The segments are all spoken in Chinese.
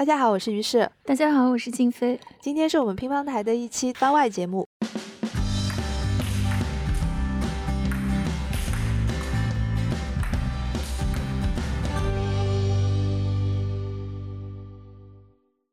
大家好，我是于适。大家好，我是静飞。今天是我们乒乓台的一期番外节目。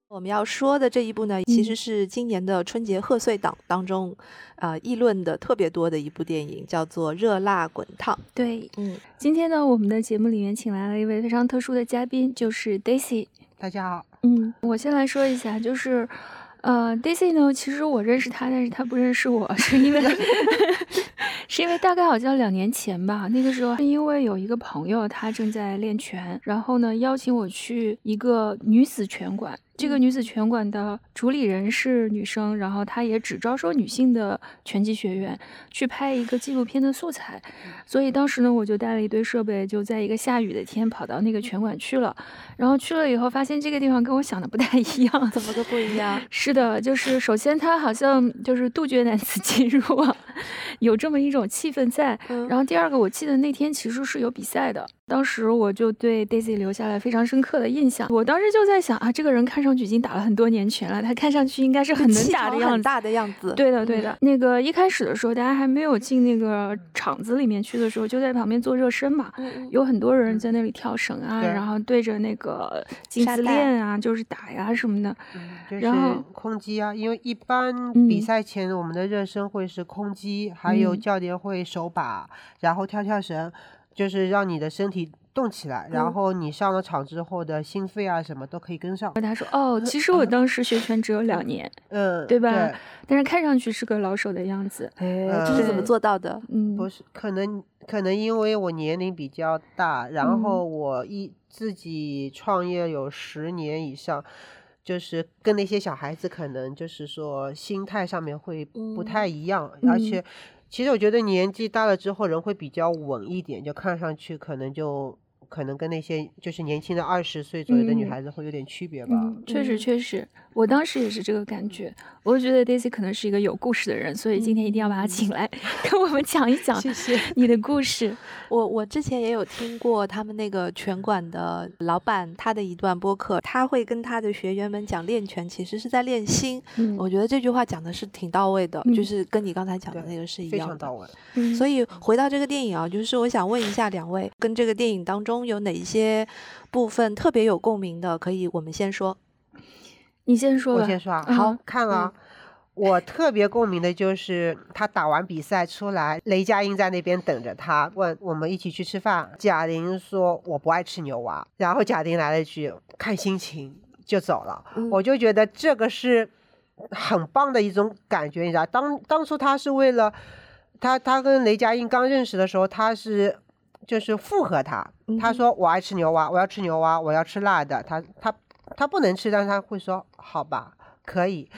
我们要说的这一部呢，其实是今年的春节贺岁档当中，呃，议论的特别多的一部电影，叫做《热辣滚烫》。对，嗯，今天呢，我们的节目里面请来了一位非常特殊的嘉宾，就是 Daisy。大家好，嗯，我先来说一下，就是，呃，Daisy 呢，其实我认识他，但是他不认识我，是因为，是因为大概好像两年前吧，那个时候是因为有一个朋友他正在练拳，然后呢邀请我去一个女子拳馆。这个女子拳馆的主理人是女生，然后她也只招收女性的拳击学员，去拍一个纪录片的素材。所以当时呢，我就带了一堆设备，就在一个下雨的天跑到那个拳馆去了。然后去了以后，发现这个地方跟我想的不太一样，怎么个不一样？是的，就是首先它好像就是杜绝男子进入，有这么一种气氛在。然后第二个，我记得那天其实是有比赛的。当时我就对 Daisy 留下了非常深刻的印象。我当时就在想啊，这个人看上去已经打了很多年拳了，他看上去应该是很能打的样子。大的样子。对的，对的。那个一开始的时候，大家还没有进那个场子里面去的时候，就在旁边做热身嘛。有很多人在那里跳绳啊，然后对着那个 金丝链啊，就是打呀什么的。然后空击啊，因为一般比赛前我们的热身会是空击，还有教练会手把，然后跳跳绳。就是让你的身体动起来，然后你上了场之后的心肺啊什么都可以跟上。他说：“哦，其实我当时学拳只有两年，嗯，对吧？但是看上去是个老手的样子。哎，这是怎么做到的？嗯，不是，可能可能因为我年龄比较大，然后我一自己创业有十年以上，就是跟那些小孩子可能就是说心态上面会不太一样，而且。”其实我觉得年纪大了之后，人会比较稳一点，就看上去可能就。可能跟那些就是年轻的二十岁左右的女孩子会有点区别吧。确实，确实，我当时也是这个感觉。我觉得 Daisy 可能是一个有故事的人，所以今天一定要把她请来，跟我们讲一讲谢谢你的故事。我我之前也有听过他们那个拳馆的老板他的一段播客，他会跟他的学员们讲练拳其实是在练心。嗯，我觉得这句话讲的是挺到位的，就是跟你刚才讲的那个是一样，非常到位。所以回到这个电影啊，就是我想问一下两位，跟这个电影当中。有哪一些部分特别有共鸣的？可以，我们先说。你先说。我先说啊。好看了，我特别共鸣的就是他打完比赛出来，雷佳音在那边等着他，问我们一起去吃饭。贾玲说我不爱吃牛蛙，然后贾玲来了一句看心情就走了。我就觉得这个是很棒的一种感觉，你知道，当当初他是为了他，他跟雷佳音刚认识的时候，他是。就是附和他，他说我爱吃牛蛙，我要吃牛蛙，我要吃辣的。他他他不能吃，但是他会说好吧，可以。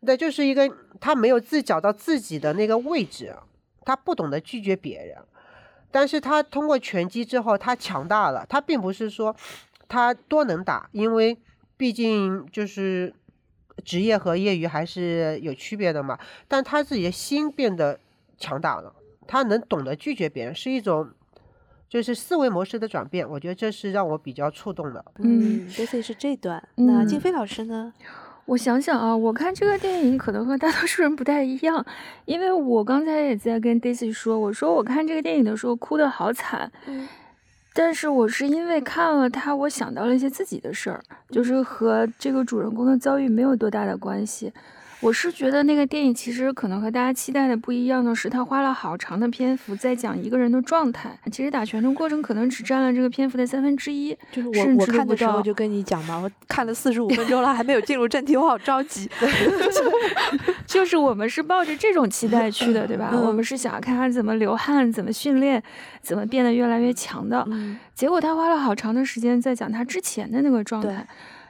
那就是一个他没有自找到自己的那个位置，他不懂得拒绝别人。但是他通过拳击之后，他强大了。他并不是说他多能打，因为毕竟就是职业和业余还是有区别的嘛。但他自己的心变得强大了，他能懂得拒绝别人，是一种。就是思维模式的转变，我觉得这是让我比较触动的。嗯，Daisy 是这段，那静飞老师呢？我想想啊，我看这个电影可能和大多数人不太一样，因为我刚才也在跟 Daisy 说，我说我看这个电影的时候哭得好惨，但是我是因为看了它，我想到了一些自己的事儿，就是和这个主人公的遭遇没有多大的关系。我是觉得那个电影其实可能和大家期待的不一样的是，他花了好长的篇幅在讲一个人的状态。其实打拳的过程可能只占了这个篇幅的三分之一，就是我我看的时候就跟你讲嘛，我看了四十五分钟了，还没有进入正题，我好着急。就是我们是抱着这种期待去的，对吧？我们是想要看他怎么流汗、怎么训练、怎么变得越来越强的。结果他花了好长的时间在讲他之前的那个状态。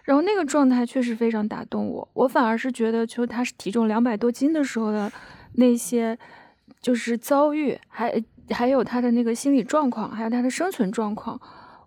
然后那个状态确实非常打动我，我反而是觉得，就他是体重两百多斤的时候的那些，就是遭遇，还还有他的那个心理状况，还有他的生存状况，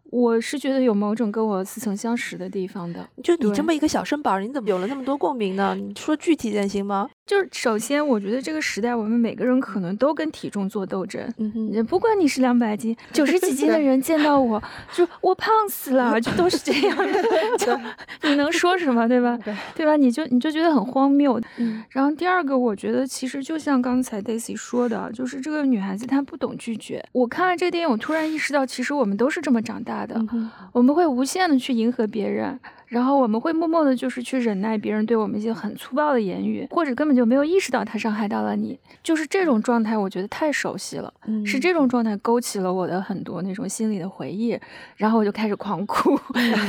我是觉得有某种跟我似曾相识的地方的。就你这么一个小身板，你怎么有了那么多共鸣呢？你说具体点行吗？就是首先，我觉得这个时代，我们每个人可能都跟体重做斗争。嗯哼，不管你是两百斤、九十几斤的人，见到我 就我胖死了，就都是这样的。就你能说什么，对吧？对吧？你就你就觉得很荒谬。嗯。然后第二个，我觉得其实就像刚才 Daisy 说的，就是这个女孩子她不懂拒绝。我看了这个电影，我突然意识到，其实我们都是这么长大的。我们会无限的去迎合别人。然后我们会默默的，就是去忍耐别人对我们一些很粗暴的言语，或者根本就没有意识到他伤害到了你，就是这种状态，我觉得太熟悉了，是这种状态勾起了我的很多那种心里的回忆，然后我就开始狂哭，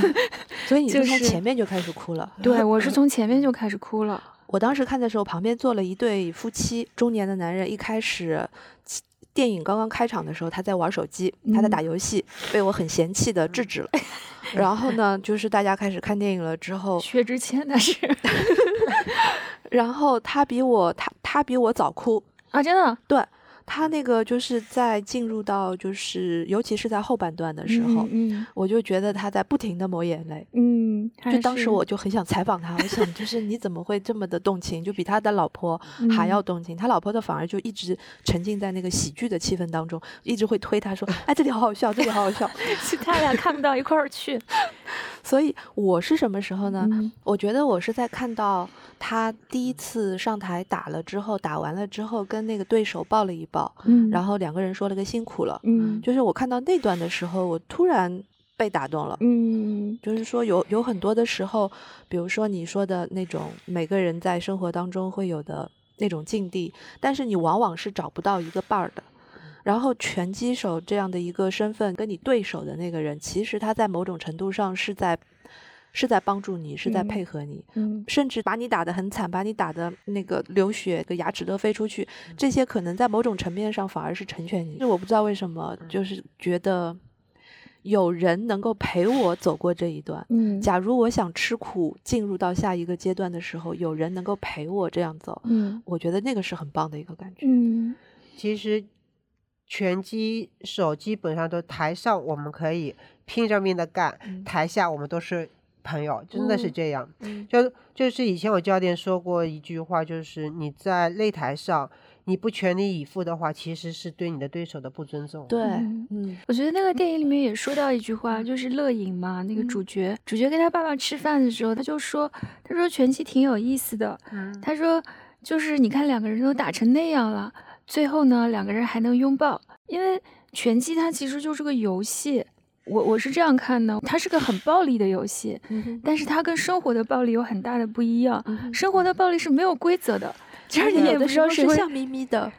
所以你是从前面就开始哭了？对，我是从前面就开始哭了。我当时看的时候，旁边坐了一对夫妻，中年的男人，一开始。电影刚刚开场的时候，他在玩手机，他在打游戏，被我很嫌弃的制止了。然后呢，就是大家开始看电影了之后，薛之谦那是，然后他比我他他比我早哭啊，真的对。他那个就是在进入到就是，尤其是在后半段的时候，嗯，我就觉得他在不停的抹眼泪，嗯，就当时我就很想采访他，我想就是你怎么会这么的动情，就比他的老婆还要。动情，他老婆的反而就一直沉浸在那个喜剧的气氛当中，一直会推他说，哎，这里好好笑，这里好好笑，其他俩看不到一块儿去。所以我是什么时候呢？我觉得我是在看到他第一次上台打了之后，打完了之后跟那个对手抱了一抱，嗯，然后两个人说了个辛苦了，嗯，就是我看到那段的时候，我突然被打动了，嗯，就是说有有很多的时候，比如说你说的那种每个人在生活当中会有的那种境地，但是你往往是找不到一个伴儿的。然后拳击手这样的一个身份，跟你对手的那个人，其实他在某种程度上是在，是在帮助你，是在配合你，嗯，甚至把你打得很惨，把你打的那个流血，个牙齿都飞出去，这些可能在某种层面上反而是成全你。是我不知道为什么，就是觉得有人能够陪我走过这一段。嗯，假如我想吃苦，进入到下一个阶段的时候，有人能够陪我这样走，嗯，我觉得那个是很棒的一个感觉。嗯，其实。拳击手基本上都台上我们可以拼着命的干，台下我们都是朋友，真的是这样。就就是以前我教练说过一句话，就是你在擂台上你不全力以赴的话，其实是对你的对手的不尊重。对，嗯，我觉得那个电影里面也说到一句话，就是乐影嘛，那个主角，主角跟他爸爸吃饭的时候，他就说，他说拳击挺有意思的，他说就是你看两个人都打成那样了。最后呢，两个人还能拥抱，因为拳击它其实就是个游戏，我我是这样看的，它是个很暴力的游戏，但是它跟生活的暴力有很大的不一样，生活的暴力是没有规则，的，其实你也不知道是笑眯眯的，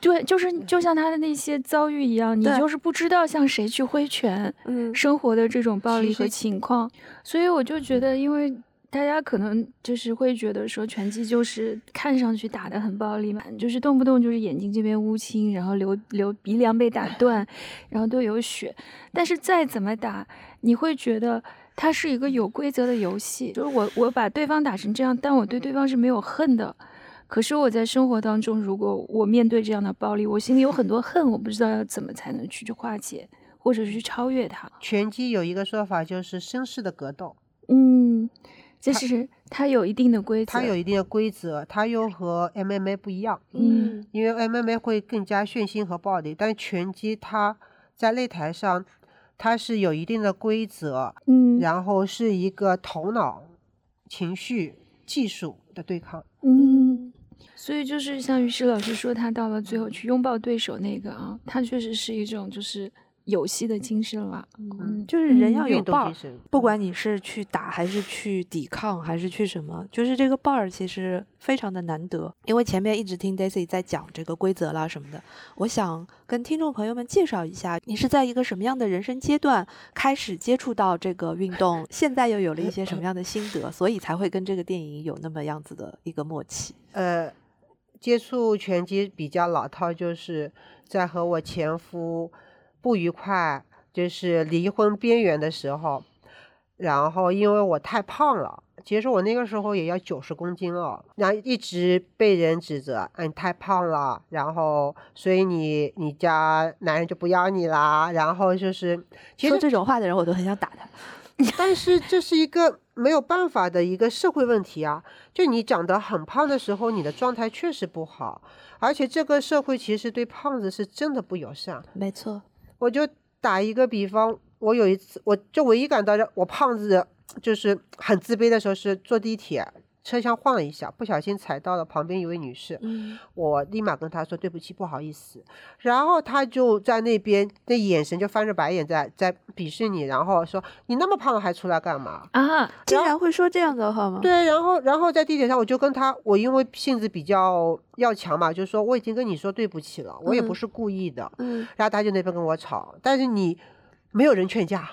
对，就是就像他的那些遭遇一样，你就是不知道向谁去挥拳，嗯，生活的这种暴力和情况，所以我就觉得，因为。大家可能就是会觉得说拳击就是看上去打的很暴力嘛，就是动不动就是眼睛这边乌青，然后流流鼻梁被打断，然后都有血。但是再怎么打，你会觉得它是一个有规则的游戏。就是我我把对方打成这样，但我对对方是没有恨的。可是我在生活当中，如果我面对这样的暴力，我心里有很多恨，我不知道要怎么才能去去化解，或者是去超越它。拳击有一个说法就是绅士的格斗。嗯。就是它有一定的规则，它有一定的规则，它又和 MMA 不一样。嗯，因为 MMA 会更加血腥和暴力，但拳击它在擂台上，它是有一定的规则，嗯，然后是一个头脑、情绪、技术的对抗。嗯，所以就是像于适老师说，他到了最后去拥抱对手那个啊，他确实是一种就是。游戏的精神了，嗯，就是人要有伴儿，不管你是去打还是去抵抗还是去什么，就是这个伴儿其实非常的难得。因为前面一直听 Daisy 在讲这个规则啦什么的，我想跟听众朋友们介绍一下，你是在一个什么样的人生阶段开始接触到这个运动，现在又有了一些什么样的心得，所以才会跟这个电影有那么样子的一个默契。呃，接触拳击比较老套，就是在和我前夫。不愉快，就是离婚边缘的时候，然后因为我太胖了，其实我那个时候也要九十公斤了，然后一直被人指责，嗯，太胖了，然后所以你你家男人就不要你啦，然后就是，说这种话的人我都很想打他，但 是这是一个没有办法的一个社会问题啊。就你长得很胖的时候，你的状态确实不好，而且这个社会其实对胖子是真的不友善。没错，我就打一个比方，我有一次，我就唯一感到我胖子就是很自卑的时候是坐地铁。车厢晃了一下，不小心踩到了旁边一位女士，嗯，我立马跟她说对不起，不好意思。然后她就在那边，那眼神就翻着白眼，在在鄙视你，然后说你那么胖还出来干嘛啊？竟然会说这样的话吗？对，然后然后在地铁上，我就跟她，我因为性子比较要强嘛，就说我已经跟你说对不起了，我也不是故意的，嗯，然后她就那边跟我吵，但是你没有人劝架。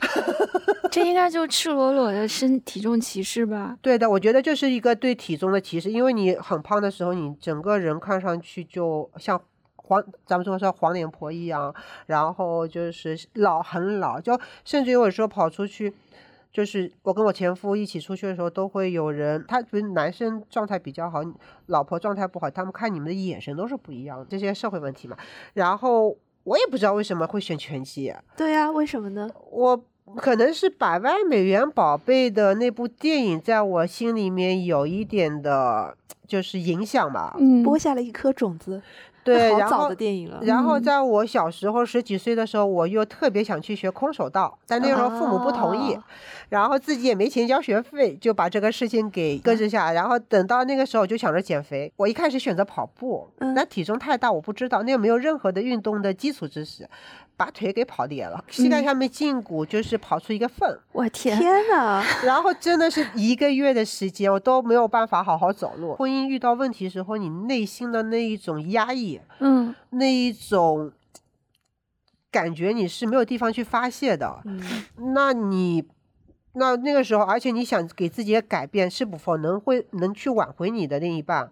这应该就赤裸裸的身体重歧视吧？对的，我觉得就是一个对体重的歧视，因为你很胖的时候，你整个人看上去就像黄，咱们说说黄脸婆一样，然后就是老很老，就甚至有时候跑出去，就是我跟我前夫一起出去的时候，都会有人，他比如男生状态比较好，老婆状态不好，他们看你们的眼神都是不一样的，这些社会问题嘛。然后我也不知道为什么会选拳击，对呀，为什么呢？我。可能是百万美元宝贝的那部电影在我心里面有一点的，就是影响吧，嗯，播下了一颗种子。对，好早的电影了。然后在我小时候十几岁的时候，我又特别想去学空手道，但那时候父母不同意，然后自己也没钱交学费，就把这个事情给搁置下。然后等到那个时候，就想着减肥。我一开始选择跑步，那体重太大，我不知道，那个没有任何的运动的基础知识。把腿给跑裂了，膝盖下面胫骨就是跑出一个缝，我天天呐！然后真的是一个月的时间，我都没有办法好好走路。婚姻遇到问题时候，你内心的那一种压抑，嗯，那一种感觉你是没有地方去发泄的。嗯，那你那那个时候，而且你想给自己改变，是否能会能去挽回你的另一半？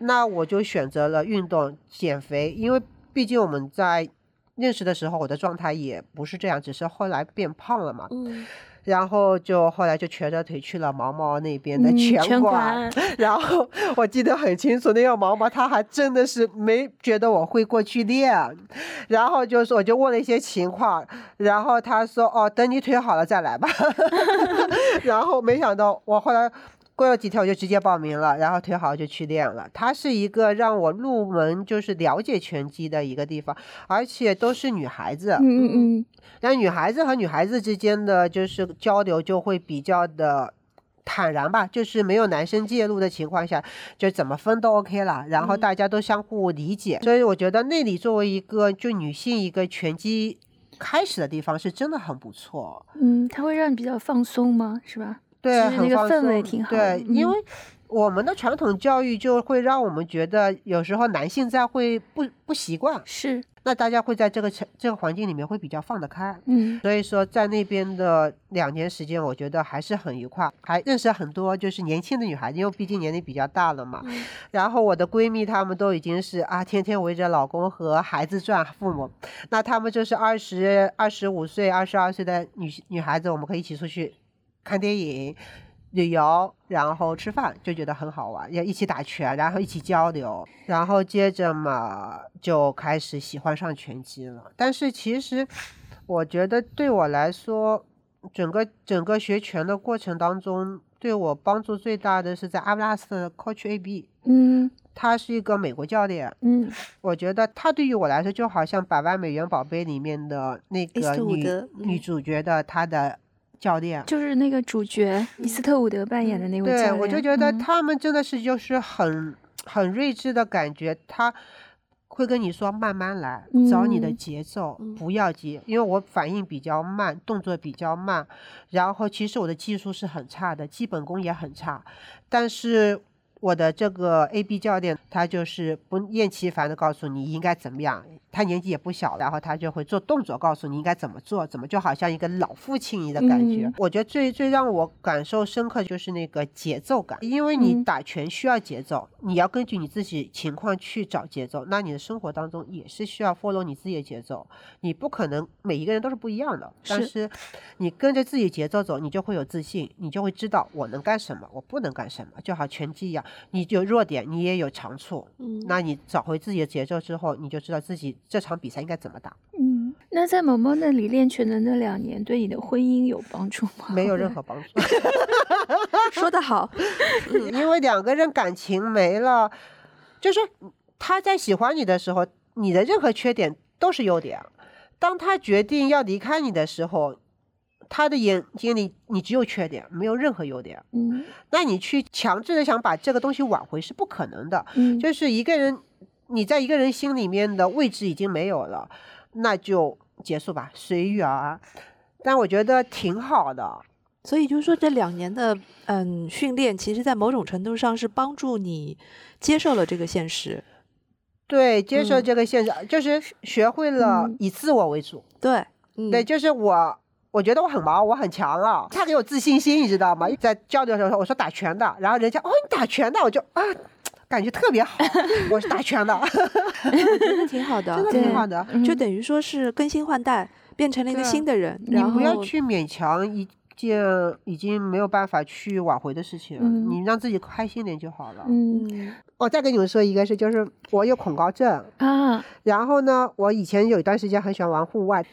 那我就选择了运动减肥，因为毕竟我们在。认识的时候，我的状态也不是这样，只是后来变胖了嘛。嗯，然后就后来就瘸着腿去了毛毛那边的拳馆。然后我记得很清楚，那个毛毛他还真的是没觉得我会过去练，然后就是我就问了一些情况，然后他说哦，等你腿好了再来吧。然后没想到我后来。过了几天我就直接报名了，然后腿好就去练了。它是一个让我入门就是了解拳击的一个地方，而且都是女孩子。嗯嗯嗯。然后女孩子和女孩子之间的就是交流就会比较的坦然吧，就是没有男生介入的情况下，就怎么分都 OK 了。然后大家都相互理解，所以我觉得那里作为一个就女性一个拳击开始的地方是真的很不错。嗯，它会让你比较放松吗？是吧？对，那个氛围挺好。对，因为我们的传统教育就会让我们觉得，有时候男性在会不不习惯。是。那大家会在这个这个环境里面会比较放得开。嗯。所以说，在那边的两年时间，我觉得还是很愉快，还认识很多就是年轻的女孩子，因为毕竟年龄比较大了嘛。嗯。然后我的闺蜜她们都已经是啊，天天围着老公和孩子转，父母。那她们就是二十二十五岁、二十二岁的女女孩子，我们可以一起出去。看电影、旅游，然后吃饭，就觉得很好玩。要一起打拳，然后一起交流，然后接着嘛就开始喜欢上拳击了。但是其实，我觉得对我来说，整个整个学拳的过程当中，对我帮助最大的是在阿布拉斯的 Coach AB。嗯，他是一个美国教练。嗯，我觉得他对于我来说，就好像《百万美元宝贝》里面的那个女女主角的她的。教练就是那个主角伊斯特伍德扮演的那位教练。对，我就觉得他们真的是就是很很睿智的感觉，他会跟你说慢慢来，找你的节奏，不要急。因为我反应比较慢，动作比较慢，然后其实我的技术是很差的，基本功也很差，但是。我的这个 A B 教练，他就是不厌其烦的告诉你应该怎么样。他年纪也不小，然后他就会做动作，告诉你应该怎么做，怎么就好像一个老父亲一样的感觉。我觉得最最让我感受深刻就是那个节奏感，因为你打拳需要节奏，你要根据你自己情况去找节奏。那你的生活当中也是需要 follow 你自己的节奏，你不可能每一个人都是不一样的。但是你跟着自己节奏走，你就会有自信，你就会知道我能干什么，我不能干什么，就好拳击一样。你有弱点，你也有长处。嗯，那你找回自己的节奏之后，你就知道自己这场比赛应该怎么打。嗯，那在萌萌那里练拳的那两年，对你的婚姻有帮助吗？没有任何帮助。说得好，因为两个人感情没了，就是他在喜欢你的时候，你的任何缺点都是优点；当他决定要离开你的时候，他的眼睛里你只有缺点，没有任何优点。嗯，那你去强制的想把这个东西挽回是不可能的。嗯，就是一个人，你在一个人心里面的位置已经没有了，那就结束吧，随遇而安。但我觉得挺好的。所以就是说，这两年的嗯训练，其实在某种程度上是帮助你接受了这个现实。对，接受这个现实，就是学会了以自我为主。对，对，就是我，我觉得我很忙，我很强了，他给我自信心，你知道吗？在交流的时候，我说打拳的，然后人家哦，你打拳的，我就啊，感觉特别好，我是打拳的，真的挺好的，真的挺好的，就等于说是更新换代，变成了一个新的人。你不要去勉强一。件已经没有办法去挽回的事情，你让自己开心点就好了。嗯，我再跟你们说一个事，就是我有恐高症啊。然后呢，我以前有一段时间很喜欢玩户外，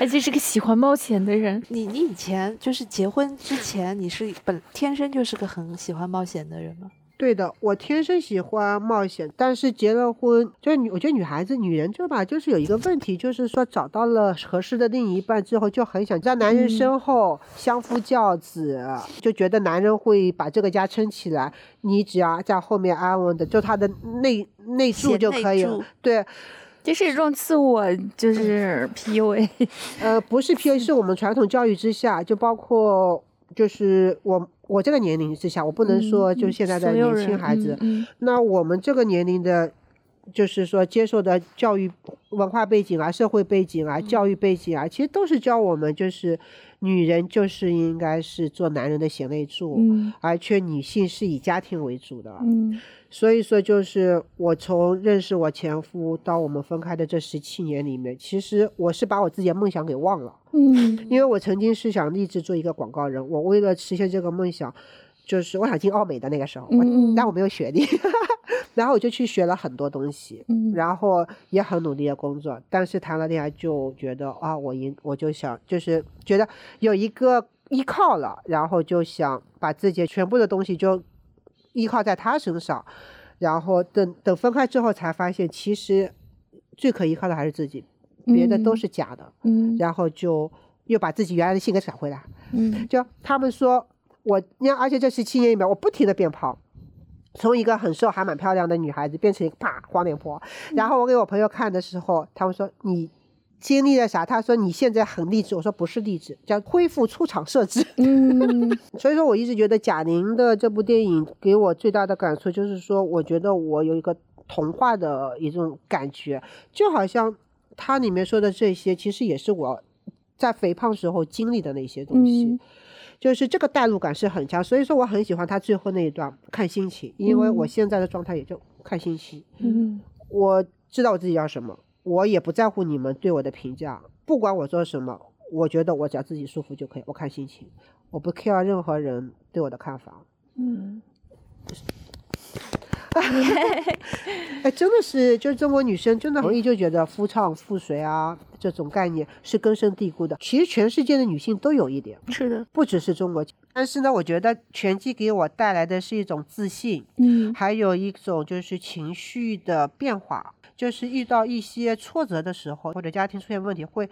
而且是个喜欢冒险的人。你你以前就是结婚之前，你是本天生就是个很喜欢冒险的人吗？对的，我天生喜欢冒险，但是结了婚，就是女，我觉得女孩子、女人就吧，就是有一个问题，就是说找到了合适的另一半之后，就很想在男人身后相夫教子，就觉得男人会把这个家撑起来，你只要在后面安稳的，就他的内内助就可以了。对，这是一种自我，就是 PUA。呃，不是 PUA，是我们传统教育之下，就包括就是我。我这个年龄之下，我不能说就是现在的年轻孩子。那我们这个年龄的，就是说接受的教育文化背景啊、社会背景啊、教育背景啊，其实都是教我们，就是女人就是应该是做男人的贤内助，而且女性是以家庭为主的。所以说，就是我从认识我前夫到我们分开的这十七年里面，其实我是把我自己的梦想给忘了。嗯，因为我曾经是想立志做一个广告人，我为了实现这个梦想，就是我想进奥美的那个时候，但我没有学历，然后我就去学了很多东西，然后也很努力的工作，但是谈了恋爱就觉得啊，我应我就想就是觉得有一个依靠了，然后就想把自己全部的东西就。依靠在他身上，然后等等分开之后才发现，其实最可依靠的还是自己，别的都是假的。嗯，然后就又把自己原来的性格找回来。嗯，就他们说我，你看，而且这十七年里面，我不停的变胖，从一个很瘦还蛮漂亮的女孩子变成一个啪黄脸婆。然后我给我朋友看的时候，他们说你。经历了啥？他说你现在很励志，我说不是励志，叫恢复出厂设置。嗯，所以说我一直觉得贾玲的这部电影给我最大的感触就是说，我觉得我有一个童话的一种感觉，就好像它里面说的这些，其实也是我在肥胖时候经历的那些东西，就是这个代入感是很强。所以说我很喜欢他最后那一段看心情，因为我现在的状态也就看心情。嗯，我知道我自己要什么。我也不在乎你们对我的评价，不管我做什么，我觉得我只要自己舒服就可以。我看心情，我不 care 任何人对我的看法。嗯，哎，真的是，就是中国女生真的容易就觉得夫唱妇随啊这种概念是根深蒂固的。其实全世界的女性都有一点，是的，不只是中国。但是呢，我觉得拳击给我带来的是一种自信，嗯，还有一种就是情绪的变化。就是遇到一些挫折的时候，或者家庭出现问题，会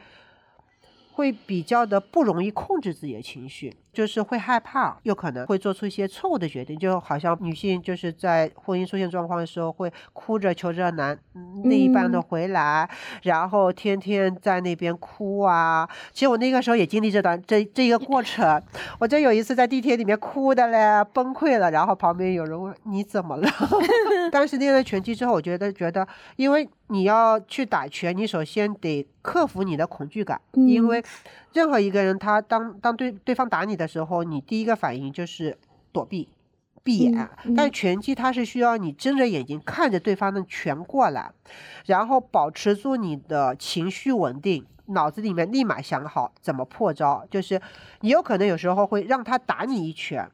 会比较的不容易控制自己的情绪。就是会害怕，有可能会做出一些错误的决定，就好像女性就是在婚姻出现状况的时候，会哭着求着男另一半的回来，然后天天在那边哭啊。其实我那个时候也经历这段这这一个过程，我就有一次在地铁里面哭的嘞，崩溃了，然后旁边有人问你怎么了？当时练了拳击之后，我觉得觉得，因为你要去打拳，你首先得克服你的恐惧感，因为任何一个人他当当对对方打你。的时候，你第一个反应就是躲避、闭眼。但拳击它是需要你睁着眼睛看着对方的拳过来，然后保持住你的情绪稳定，脑子里面立马想好怎么破招。就是你有可能有时候会让他打你一拳，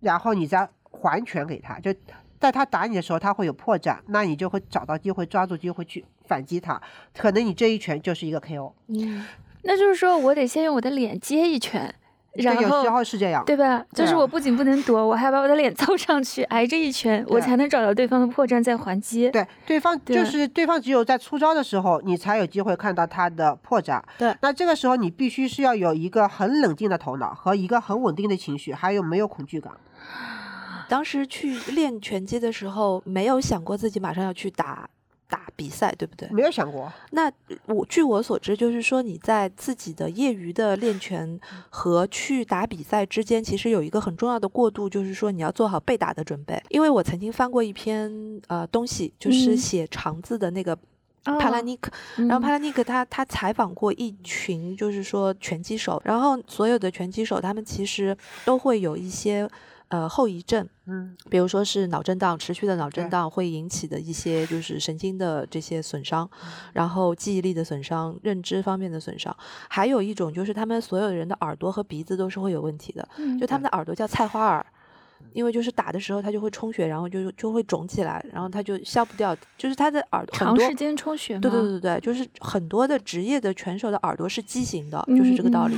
然后你再还拳给他，就。在他打你的时候，他会有破绽，那你就会找到机会，抓住机会去反击他。可能你这一拳就是一个 KO。嗯，那就是说我得先用我的脸接一拳。然后有时候是这样，对吧？就是我不仅不能躲，我还把我的脸 凑上去挨着一拳，我才能找到对方的破绽再还击。对，对方就是对方只有在出招的时候，你才有机会看到他的破绽。对，那这个时候你必须是要有一个很冷静的头脑和一个很稳定的情绪，还有没有恐惧感。当时去练拳击的时候，没有想过自己马上要去打。打比赛对不对？没有想过。那我据我所知，就是说你在自己的业余的练拳和去打比赛之间，其实有一个很重要的过渡，就是说你要做好被打的准备。因为我曾经翻过一篇呃东西，就是写长字的那个帕拉尼克，然后帕拉尼克他他采访过一群就是说拳击手，然后所有的拳击手他们其实都会有一些。呃，后遗症，嗯，比如说是脑震荡，持续的脑震荡会引起的一些就是神经的这些损伤，然后记忆力的损伤，认知方面的损伤，还有一种就是他们所有人的耳朵和鼻子都是会有问题的，就他们的耳朵叫菜花耳。因为就是打的时候，它就会充血，然后就就会肿起来，然后它就消不掉。就是他的耳朵长时间充血。对对对对，就是很多的职业的拳手的耳朵是畸形的，就是这个道理。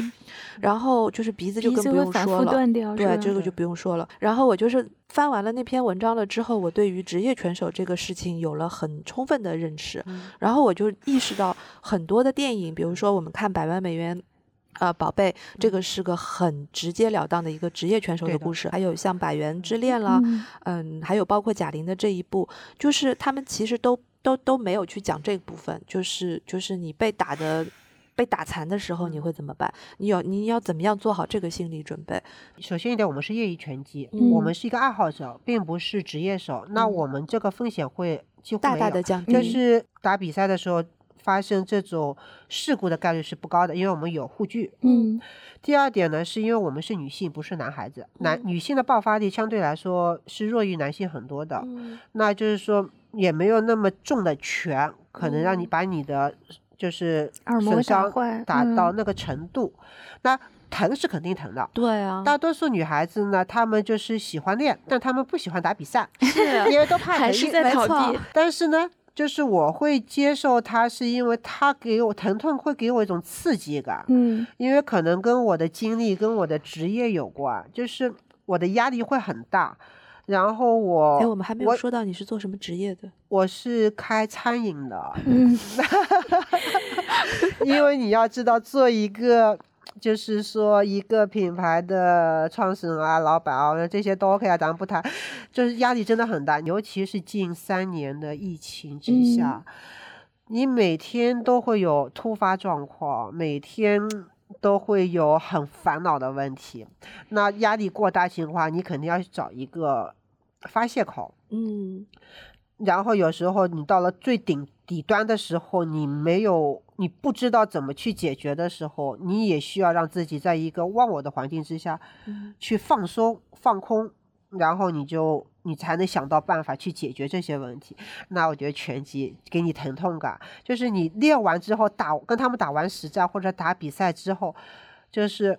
然后就是鼻子就更不用说了，对这个就不用说了。然后我就是翻完了那篇文章了之后，我对于职业拳手这个事情有了很充分的认识。然后我就意识到很多的电影，比如说我们看《百万美元》。呃，宝贝，这个是个很直截了当的一个职业拳手的故事。还有像《百元之恋》啦，嗯，还有包括贾玲的这一部，就是他们其实都都都没有去讲这部分，就是就是你被打的被打残的时候你会怎么办？你有你要怎么样做好这个心理准备？首先一点，我们是业余拳击，我们是一个爱好者，并不是职业手，那我们这个风险会几乎大大的降低。就是打比赛的时候。发生这种事故的概率是不高的，因为我们有护具。嗯。第二点呢，是因为我们是女性，不是男孩子。男女性的爆发力相对来说是弱于男性很多的。嗯。那就是说，也没有那么重的拳，可能让你把你的就是损伤打到那个程度。那疼是肯定疼的。对啊。大多数女孩子呢，她们就是喜欢练，但她们不喜欢打比赛，是因为都怕还是在草地。但是呢。就是我会接受它，是因为它给我疼痛，会给我一种刺激感。嗯，因为可能跟我的经历、跟我的职业有关，就是我的压力会很大。然后我，哎，我们还没有说到你是做什么职业的？我是开餐饮的。嗯，因为你要知道，做一个。就是说，一个品牌的创始人啊、老板啊，这些都 OK 啊，咱们不谈。就是压力真的很大，尤其是近三年的疫情之下，你每天都会有突发状况，每天都会有很烦恼的问题。那压力过大情况下，你肯定要找一个发泄口。嗯。然后有时候你到了最顶底端的时候，你没有，你不知道怎么去解决的时候，你也需要让自己在一个忘我的环境之下，去放松、放空，然后你就你才能想到办法去解决这些问题。那我觉得拳击给你疼痛感，就是你练完之后打跟他们打完实战或者打比赛之后，就是。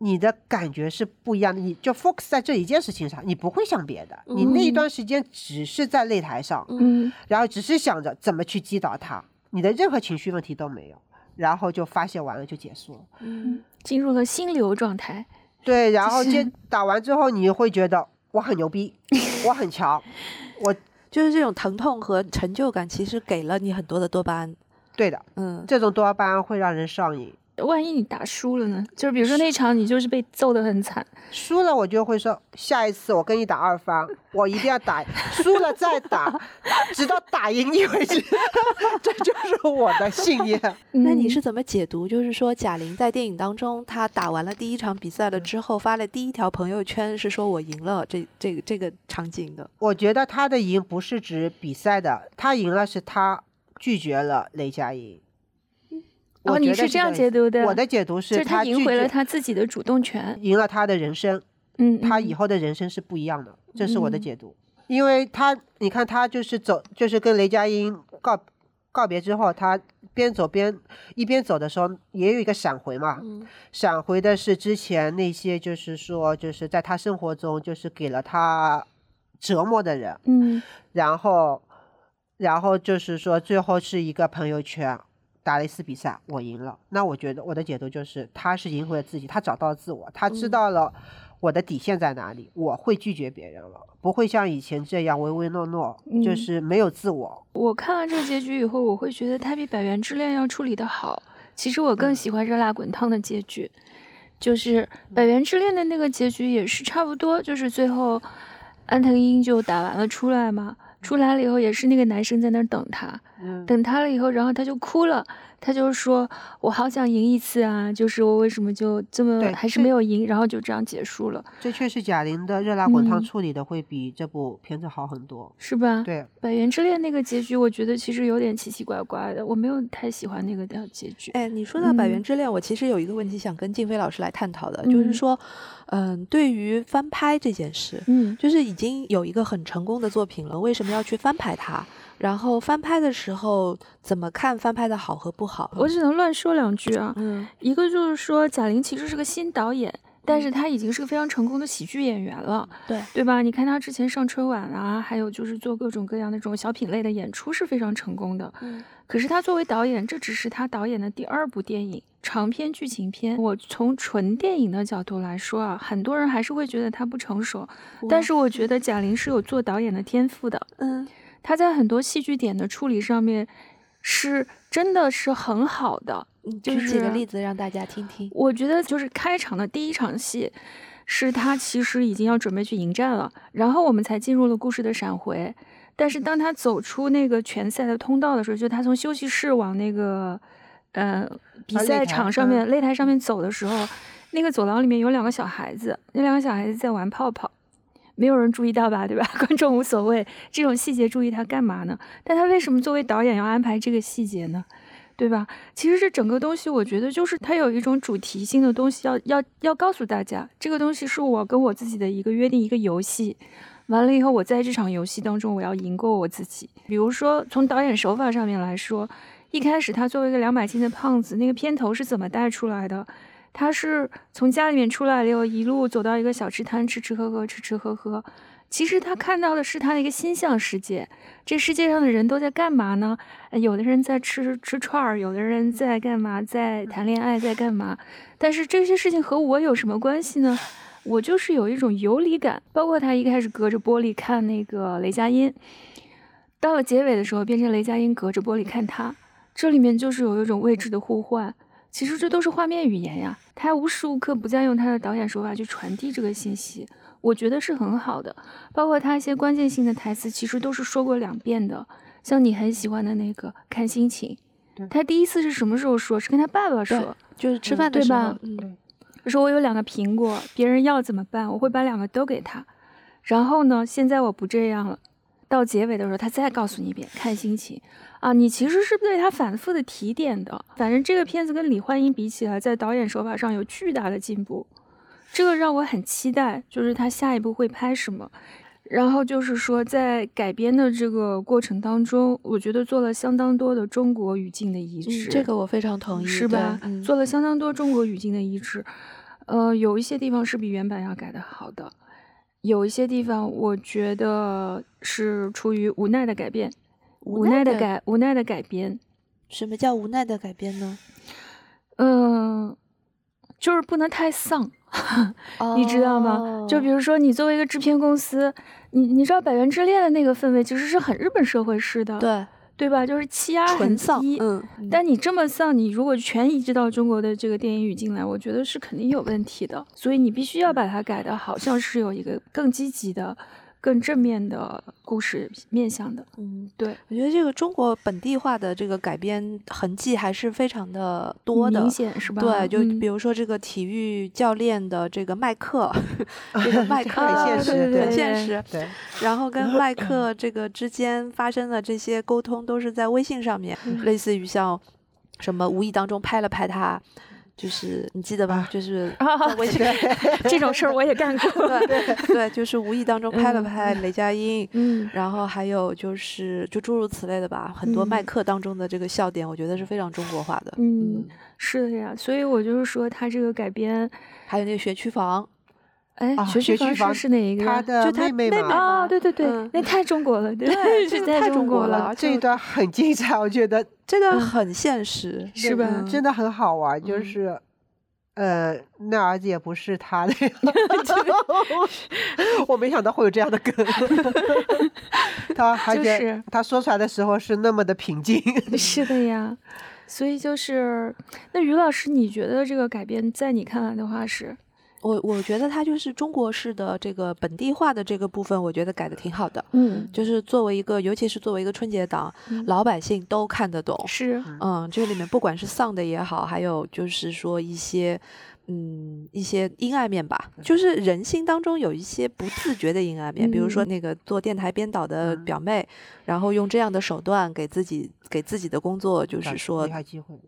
你的感觉是不一样的，你就 focus 在这一件事情上，你不会想别的，你那一段时间只是在擂台上，嗯，然后只是想着怎么去击倒他，你的任何情绪问题都没有，然后就发泄完了就结束了，嗯，进入了心流状态，对，然后接打完之后你会觉得我很牛逼，我很强，我就是这种疼痛和成就感，其实给了你很多的多巴胺，对的，嗯，这种多巴胺会让人上瘾。万一你打输了呢？就是比如说那场你就是被揍得很惨，输了我就会说下一次我跟你打二番，我一定要打输了再打，直到打赢你为止，这就是我的信念。那你是怎么解读？就是说贾玲在电影当中，她打完了第一场比赛了之后，发了第一条朋友圈是说我赢了这这个这个场景的。我觉得她的赢不是指比赛的，她赢了是她拒绝了雷佳音。哦，你是这样解读的。我的解读是，他赢回了他自己的主动权，赢了他的人生。嗯，他以后的人生是不一样的，这是我的解读。因为他，你看他就是走，就是跟雷佳音告告别之后，他边走边一边走的时候，也有一个闪回嘛。闪回的是之前那些，就是说，就是在他生活中，就是给了他折磨的人。嗯，然后，然后就是说，最后是一个朋友圈。打了一次比赛，我赢了。那我觉得我的解读就是，他是赢回了自己，他找到了自我，他知道了我的底线在哪里，我会拒绝别人了，不会像以前这样唯唯诺诺，就是没有自我。我看完这个结局以后，我会觉得他比《百元之恋》要处理的好。其实我更喜欢《热辣滚烫》的结局，就是《百元之恋》的那个结局也是差不多，就是最后安藤英就打完了出来嘛。出来了以后，也是那个男生在那儿等他，等他了以后，然后他就哭了。他就说：“我好想赢一次啊！就是我为什么就这么还是没有赢，然后就这样结束了。”这确实贾玲的《热辣滚烫》处理的会比这部片子好很多，是吧？对，《百元之恋》那个结局，我觉得其实有点奇奇怪怪的，我没有太喜欢那个的结局。哎，你说到《百元之恋》，我其实有一个问题想跟静飞老师来探讨的，就是说，嗯，对于翻拍这件事，嗯，就是已经有一个很成功的作品了，为什么要去翻拍它？然后翻拍的时候怎么看翻拍的好和不好？我只能乱说两句啊。嗯，一个就是说贾玲其实是个新导演，但是她已经是个非常成功的喜剧演员了。对，对吧？你看她之前上春晚啊，还有就是做各种各样的这种小品类的演出是非常成功的。嗯，可是她作为导演，这只是她导演的第二部电影长篇剧情片。我从纯电影的角度来说啊，很多人还是会觉得她不成熟，但是我觉得贾玲是有做导演的天赋的。嗯。他在很多戏剧点的处理上面，是真的是很好的。就是举个例子让大家听听。我觉得就是开场的第一场戏，是他其实已经要准备去迎战了，然后我们才进入了故事的闪回。但是当他走出那个拳赛的通道的时候，就他从休息室往那个呃比赛场上面擂台上面走的时候，那个走廊里面有两个小孩子，那两个小孩子在玩泡泡。没有人注意到吧，对吧？观众无所谓，这种细节注意它干嘛呢？但他为什么作为导演要安排这个细节呢？对吧？其实这整个东西，我觉得就是它有一种主题性的东西，要要要告诉大家，这个东西是我跟我自己的一个约定，一个游戏。完了以后，我在这场游戏当中，我要赢过我自己。比如说，从导演手法上面来说，一开始他作为一个两百斤的胖子，那个片头是怎么带出来的？他是从家里面出来了，又一路走到一个小吃摊，吃吃喝喝，吃吃喝喝。其实他看到的是他的一个心象世界。这世界上的人都在干嘛呢？有的人在吃吃串儿，有的人在干嘛？在谈恋爱，在干嘛？但是这些事情和我有什么关系呢？我就是有一种游离感。包括他一开始隔着玻璃看那个雷佳音，到了结尾的时候变成雷佳音隔着玻璃看他，这里面就是有一种位置的互换。其实这都是画面语言呀，他无时无刻不在用他的导演手法去传递这个信息，我觉得是很好的。包括他一些关键性的台词，其实都是说过两遍的。像你很喜欢的那个看心情，他第一次是什么时候说？是跟他爸爸说，就是吃饭的时候。嗯，说我有两个苹果，别人要怎么办？我会把两个都给他。然后呢，现在我不这样了。到结尾的时候，他再告诉你一遍，看心情。啊，你其实是对他反复的提点的。反正这个片子跟李焕英比起来，在导演手法上有巨大的进步，这个让我很期待，就是他下一步会拍什么。然后就是说，在改编的这个过程当中，我觉得做了相当多的中国语境的移植，这个我非常同意，是吧？做了相当多中国语境的移植，呃，有一些地方是比原版要改的好的，有一些地方我觉得是出于无奈的改变。无奈的改，无奈的改编。什么叫无奈的改编呢？嗯，就是不能太丧，你知道吗？就比如说，你作为一个制片公司，你你知道《百元之恋》的那个氛围其实是很日本社会式的，对对吧？就是气压很低，嗯。但你这么丧，你如果全移植到中国的这个电影语境来，我觉得是肯定有问题的。所以你必须要把它改的好像是有一个更积极的。更正面的故事面向的，嗯，对，我觉得这个中国本地化的这个改编痕迹还是非常的多的，明显是吧？对，就比如说这个体育教练的这个麦克，这个麦 克很现实，很现实，对。然后跟麦克这个之间发生的这些沟通都是在微信上面，类似于像什么无意当中拍了拍他。就是你记得吧？就是我也这种事儿我也干过。对对，就是无意当中拍了拍雷佳音，嗯，然后还有就是就诸如此类的吧，很多麦克当中的这个笑点，我觉得是非常中国化的。嗯，是的呀，所以我就是说他这个改编，还有那个学区房。哎，学区房是哪一个？他的妹妹嘛。哦，对对对，那太中国了，对，这太中国了。这一段很精彩，我觉得 这段很现实，是吧？真的很好玩，就是。呃，那儿子也不是他的，我没想到会有这样的梗。他还是他说出来的时候是那么的平静。是的呀，所以就是那于老师，你觉得这个改编在你看来的话是？我我觉得它就是中国式的这个本地化的这个部分，我觉得改的挺好的。嗯，就是作为一个，尤其是作为一个春节档，老百姓都看得懂。是，嗯，这里面不管是丧的也好，还有就是说一些。嗯，一些阴暗面吧，就是人性当中有一些不自觉的阴暗面，比如说那个做电台编导的表妹，然后用这样的手段给自己给自己的工作，就是说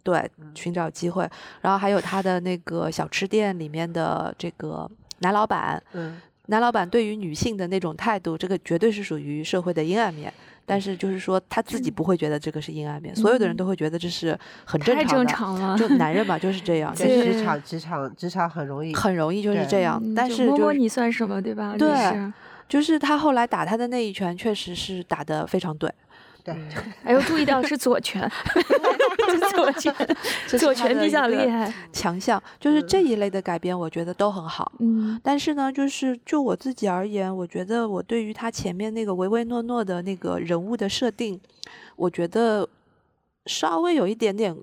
对寻找机会，然后还有他的那个小吃店里面的这个男老板，男老板对于女性的那种态度，这个绝对是属于社会的阴暗面。但是就是说，他自己不会觉得这个是阴暗面，所有的人都会觉得这是很正常的。太正常了，就男人 嘛就是这样。在职场，职场，职场很容易，很容易就是这样。但是摸摸你算什么，对吧？对，就是他后来打他的那一拳，确实是打的非常对。对，还有注意到是左拳，左拳，左拳比较厉害，强项。就是这一类的改编，我觉得都很好。嗯，但是呢，就是就我自己而言，我觉得我对于他前面那个唯唯诺诺的那个人物的设定，我觉得稍微有一点点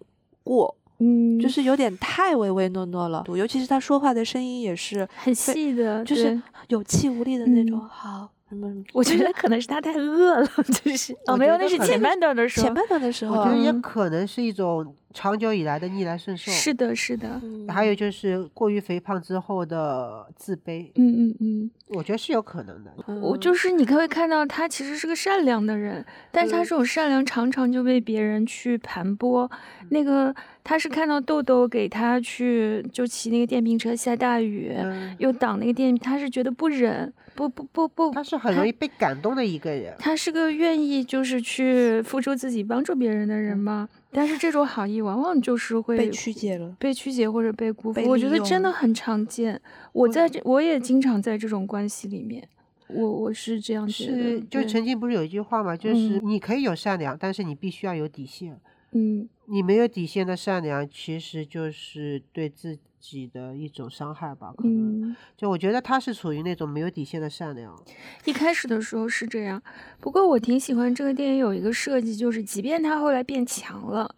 过，嗯，就是有点太唯唯诺诺了。尤其是他说话的声音也是很细的，就是有气无力的那种。好。我觉得可能是他太饿了，就是哦，没有，那是前半段的时候，前半段的时候，我觉得也可能是一种。长久以来的逆来顺受，是的，是的。还有就是过于肥胖之后的自卑，嗯嗯嗯，我觉得是有可能的。我就是你可以看到他其实是个善良的人，但是他这种善良常常就被别人去盘剥。那个他是看到豆豆给他去就骑那个电瓶车下大雨，又挡那个电，他是觉得不忍，不不不不，他是很容易被感动的一个人。他是个愿意就是去付出自己帮助别人的人吗？但是这种好意往往就是会被曲解了，被曲解或者被辜负。我觉得真的很常见。我在这，我也经常在这种关系里面。我我是这样觉得。就曾经不是有一句话嘛？就是你可以有善良，但是你必须要有底线。嗯。你没有底线的善良，其实就是对自己的一种伤害吧？可能，就我觉得他是处于那种没有底线的善良。一开始的时候是这样，不过我挺喜欢这个电影有一个设计，就是即便他后来变强了，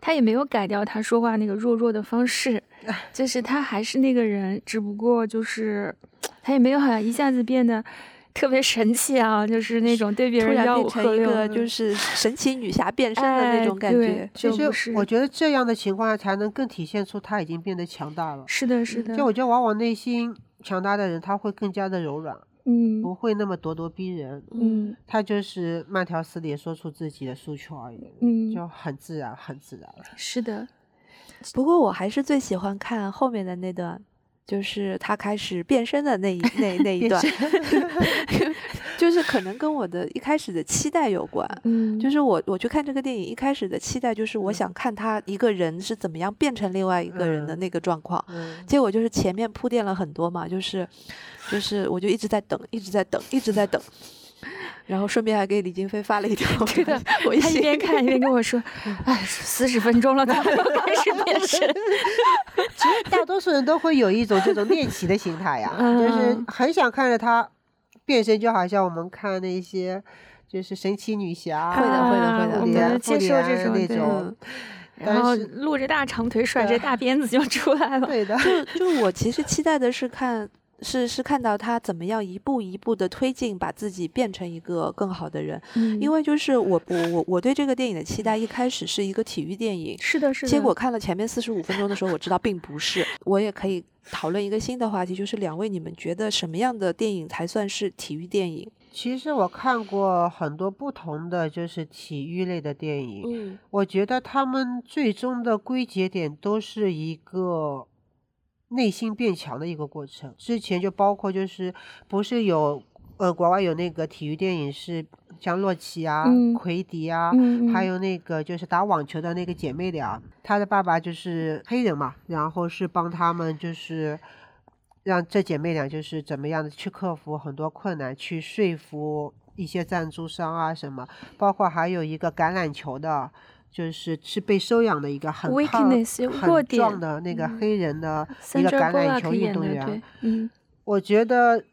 他也没有改掉他说话那个弱弱的方式，就是他还是那个人，只不过就是 他也没有好像一下子变得。特别神奇啊，就是那种对别人要变成一个就是神奇女侠变身的那种感觉。其实我觉得这样的情况下才能更体现出他已经变得强大了。是的，是的。就我觉得往往内心强大的人他会更加的柔软，嗯，不会那么咄咄逼人，嗯，他就是慢条斯理说出自己的诉求而已，嗯，就很自然，很自然了。是的。不过我还是最喜欢看后面的那段。就是他开始变身的那一那那一段，就是可能跟我的一开始的期待有关。嗯，就是我我去看这个电影一开始的期待就是我想看他一个人是怎么样变成另外一个人的那个状况。嗯，结果就是前面铺垫了很多嘛，就是就是我就一直在等，一直在等，一直在等。然后顺便还给李金飞发了一条 这个，我一边看一边跟我说：“哎，四十分钟了，开始变身。”其实大多数人都会有一种这种猎奇的心态呀，就是很想看着他变身，就好像我们看那些就是神奇女侠，会的会的会的，我们接受这种那种，然后露着大长腿，甩着大鞭子就出来了。对的，就就我其实期待的是看。是是看到他怎么样一步一步的推进，把自己变成一个更好的人。嗯，因为就是我我我我对这个电影的期待，一开始是一个体育电影，是的，是的。结果看了前面四十五分钟的时候，我知道并不是。我也可以讨论一个新的话题，就是两位你们觉得什么样的电影才算是体育电影？其实我看过很多不同的就是体育类的电影，嗯，我觉得他们最终的归结点都是一个。内心变强的一个过程，之前就包括就是不是有呃国外有那个体育电影是像洛奇啊、奎迪啊，还有那个就是打网球的那个姐妹俩，她的爸爸就是黑人嘛，然后是帮他们就是让这姐妹俩就是怎么样的去克服很多困难，去说服一些赞助商啊什么，包括还有一个橄榄球的，就是是被收养的一个很胖很壮的那个黑人的一个橄榄球运动员。嗯，我觉得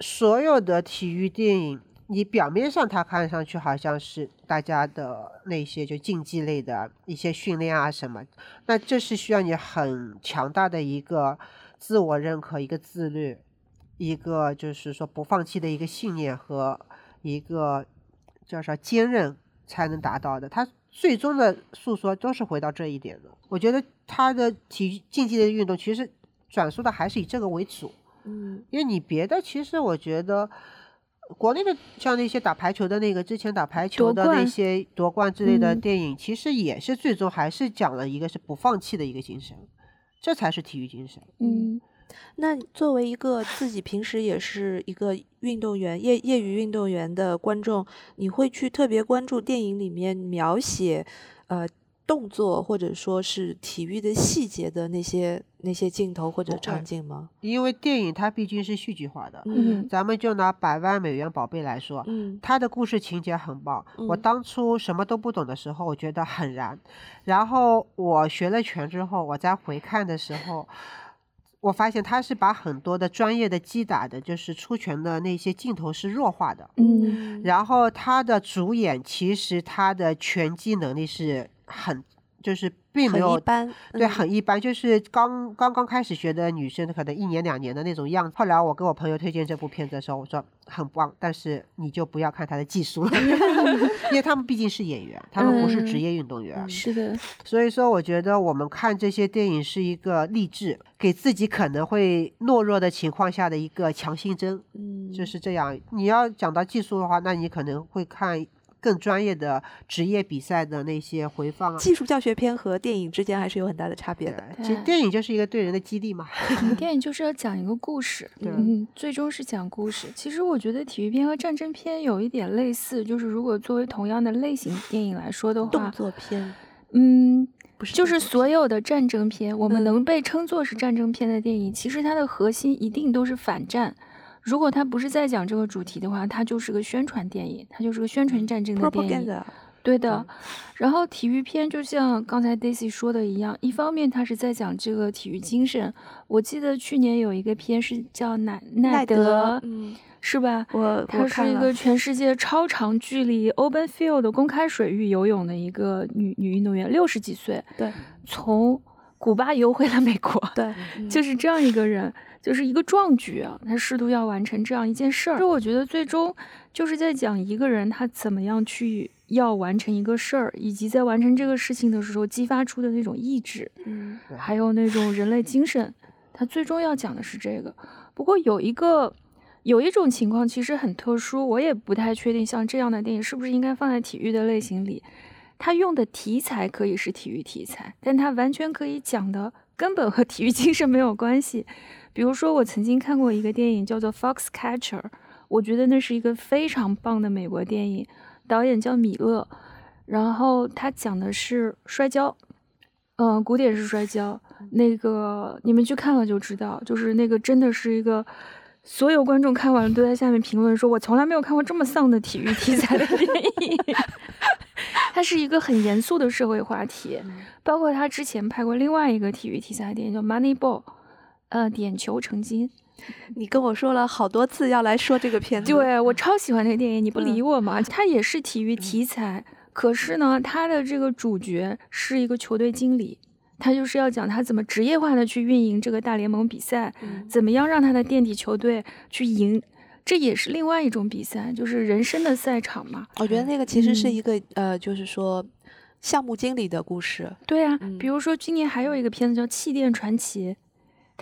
所有的体育电影。你表面上它看上去好像是大家的那些就竞技类的一些训练啊什么，那这是需要你很强大的一个自我认可、一个自律、一个就是说不放弃的一个信念和一个叫啥坚韧才能达到的。它最终的诉说都是回到这一点的。我觉得他的体育竞技类运动其实转述的还是以这个为主，嗯，因为你别的其实我觉得。国内的像那些打排球的那个，之前打排球的那些夺冠之类的电影，其实也是最终还是讲了一个是不放弃的一个精神，这才是体育精神。嗯，那作为一个自己平时也是一个运动员、业业余运动员的观众，你会去特别关注电影里面描写，呃。动作或者说是体育的细节的那些那些镜头或者场景吗？因为电影它毕竟是戏剧化的，嗯，咱们就拿《百万美元宝贝》来说，嗯，它的故事情节很棒。我当初什么都不懂的时候，我觉得很燃，然后我学了拳之后，我再回看的时候。我发现他是把很多的专业的击打的，就是出拳的那些镜头是弱化的，嗯，然后他的主演其实他的拳击能力是很。就是并没有一般，对，很一般。就是刚刚刚开始学的女生，可能一年两年的那种样子。后来我跟我朋友推荐这部片子的时候，我说很棒，但是你就不要看他的技术了，因为他们毕竟是演员，他们不是职业运动员。是的，所以说我觉得我们看这些电影是一个励志，给自己可能会懦弱的情况下的一个强心针。嗯，就是这样。你要讲到技术的话，那你可能会看。更专业的职业比赛的那些回放啊，技术教学片和电影之间还是有很大的差别的。其实电影就是一个对人的激励嘛，电影就是要讲一个故事，嗯，最终是讲故事。其实我觉得体育片和战争片有一点类似，就是如果作为同样的类型电影来说的话，动作片，嗯，不是，就是所有的战争片，我们能被称作是战争片的电影，其实它的核心一定都是反战。如果他不是在讲这个主题的话，他就是个宣传电影，他就是个宣传战争的电影。对的。然后体育片就像刚才 Daisy 说的一样，一方面他是在讲这个体育精神。我记得去年有一个片是叫《奈奈德》，是吧？我他是一个全世界超长距离 open field 公开水域游泳的一个女女运动员，六十几岁，对，从古巴游回了美国，对，就是这样一个人。就是一个壮举啊，他试图要完成这样一件事儿。其实我觉得最终就是在讲一个人他怎么样去要完成一个事儿，以及在完成这个事情的时候激发出的那种意志，嗯，还有那种人类精神。他最终要讲的是这个。不过有一个有一种情况其实很特殊，我也不太确定，像这样的电影是不是应该放在体育的类型里？他用的题材可以是体育题材，但他完全可以讲的根本和体育精神没有关系。比如说，我曾经看过一个电影叫做《Foxcatcher》，我觉得那是一个非常棒的美国电影，导演叫米勒，然后他讲的是摔跤，嗯，古典式摔跤。那个你们去看了就知道，就是那个真的是一个，所有观众看完了都在下面评论说：“我从来没有看过这么丧的体育题材的电影。”它是一个很严肃的社会话题，包括他之前拍过另外一个体育题材的电影叫《Moneyball》。呃，点球成金，你跟我说了好多次要来说这个片子，对我超喜欢那个电影，你不理我吗？它也是体育题材，可是呢，它的这个主角是一个球队经理，他就是要讲他怎么职业化的去运营这个大联盟比赛，怎么样让他的垫底球队去赢，这也是另外一种比赛，就是人生的赛场嘛。我觉得那个其实是一个呃，就是说项目经理的故事。对啊，比如说今年还有一个片子叫《气垫传奇》。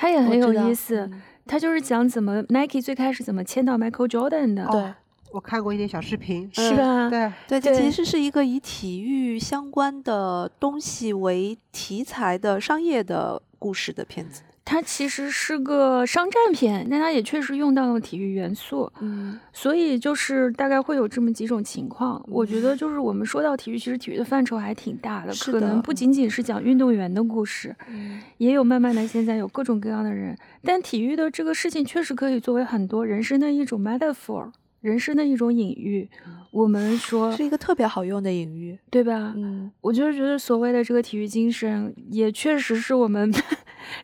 他也很有意思，他就是讲怎么 Nike 最开始怎么签到 Michael Jordan 的。对，我看过一点小视频，是吧？对对，这其实是一个以体育相关的东西为题材的商业的故事的片子。它其实是个商战片，但它也确实用到了体育元素。嗯，所以就是大概会有这么几种情况。我觉得就是我们说到体育，其实体育的范畴还挺大的，可能不仅仅是讲运动员的故事，也有慢慢的现在有各种各样的人。但体育的这个事情确实可以作为很多人生的一种 metaphor。人生的一种隐喻，我们说是一个特别好用的隐喻，对吧？嗯，我就是觉得所谓的这个体育精神，也确实是我们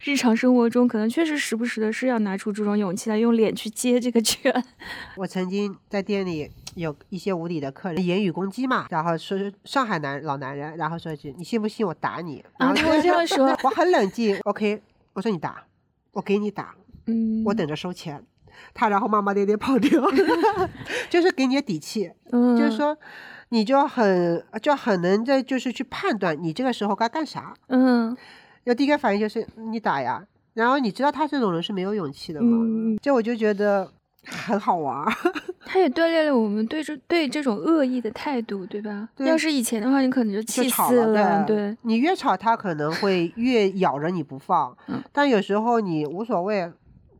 日常生活中可能确实时不时的是要拿出这种勇气来用脸去接这个拳。我曾经在店里有一些无理的客人言语攻击嘛，然后说上海男老男人，然后说一句你信不信我打你？啊，他会这样说。我很冷静，OK，我说你打，我给你打，嗯，我等着收钱。他然后骂骂咧咧跑掉，就是给你底气，就是说你就很就很能在就是去判断你这个时候该干啥。嗯，有第一个反应就是你打呀，然后你知道他这种人是没有勇气的嘛，就我就觉得很好玩。他也锻炼了我们对这对这种恶意的态度，对吧？要是以前的话，你可能就气死了。对，你越吵他可能会越咬着你不放，但有时候你无所谓。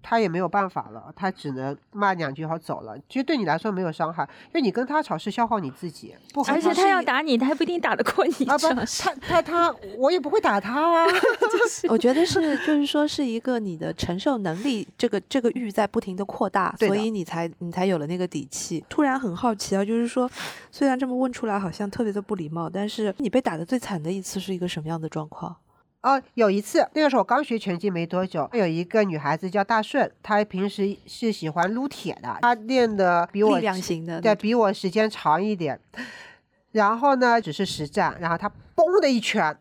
他也没有办法了，他只能骂两句好走了。其实对你来说没有伤害，因为你跟他吵是消耗你自己。不，而且他要打你，他还不一定打得过你。啊不，他他他，我也不会打他啊。我觉得是，就是说是一个你的承受能力，这个这个欲在不停的扩大，所以你才你才有了那个底气。突然很好奇啊，就是说，虽然这么问出来好像特别的不礼貌，但是你被打的最惨的一次是一个什么样的状况？哦，有一次，那个时候我刚学拳击没多久，有一个女孩子叫大顺，她平时是喜欢撸铁的，她练的比我力量型的，对比我时间长一点。然后呢，只是实战，然后她嘣的一拳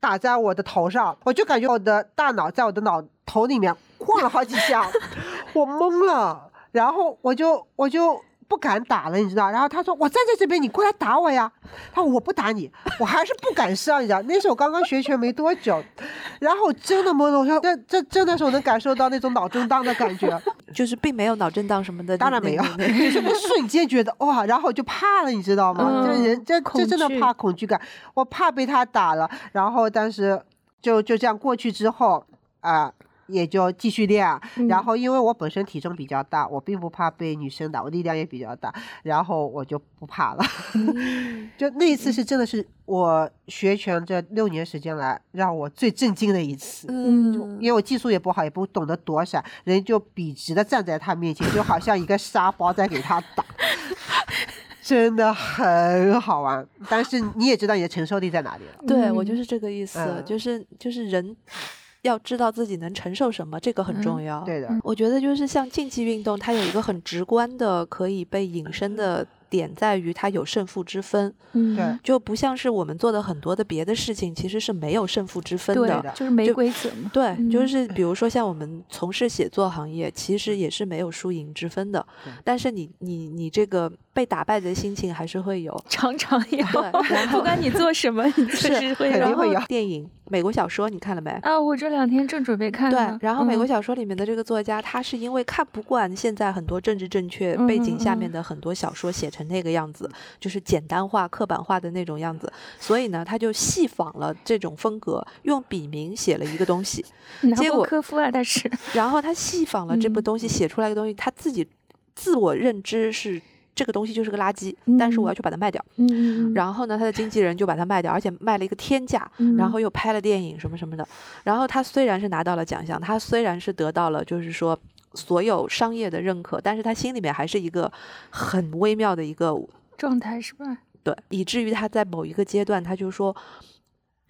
打在我的头上，我就感觉我的大脑在我的脑头里面晃了好几下，我懵了，然后我就我就。不敢打了，你知道？然后他说：“我站在这边，你过来打我呀。”他说：“我不打你，我还是不敢上，你知道？那时候刚刚学拳没多久，然后真的懵了。我说：“这这真的是我能感受到那种脑震荡的感觉，就是并没有脑震荡什么的，当然没有，就是 瞬间觉得哇，然后我就怕了，你知道吗？这人这这真的怕恐惧感，我怕被他打了。然后但是就就这样过去之后啊。”也就继续练，然后因为我本身体重比较大，我并不怕被女生打，我力量也比较大，然后我就不怕了。就那一次是真的是我学拳这六年时间来让我最震惊的一次。嗯，因为我技术也不好，也不懂得躲闪，人就笔直的站在他面前，就好像一个沙包在给他打，真的很好玩。但是你也知道你的承受力在哪里了。对我就是这个意思，就是就是人。要知道自己能承受什么，这个很重要。对的，我觉得就是像竞技运动，它有一个很直观的可以被引申的。点在于它有胜负之分，嗯，对，就不像是我们做的很多的别的事情，其实是没有胜负之分的，就是没规则嘛。对，就是比如说像我们从事写作行业，其实也是没有输赢之分的。但是你你你这个被打败的心情还是会有，常常有。不管你做什么，你是会肯定会有。电影、美国小说你看了没？啊，我这两天正准备看。对，然后美国小说里面的这个作家，他是因为看不惯现在很多政治正确背景下面的很多小说写成那个样子。就是简单化、刻板化的那种样子，所以呢，他就细仿了这种风格，用笔名写了一个东西。结果科夫啊，但是，然后他细仿了这部东西，写出来的东西，他自己自我认知是这个东西就是个垃圾，但是我要去把它卖掉。嗯然后呢，他的经纪人就把它卖掉，而且卖了一个天价，然后又拍了电影什么什么的。然后他虽然是拿到了奖项，他虽然是得到了就是说所有商业的认可，但是他心里面还是一个很微妙的一个。状态是吧？对，以至于他在某一个阶段，他就说：“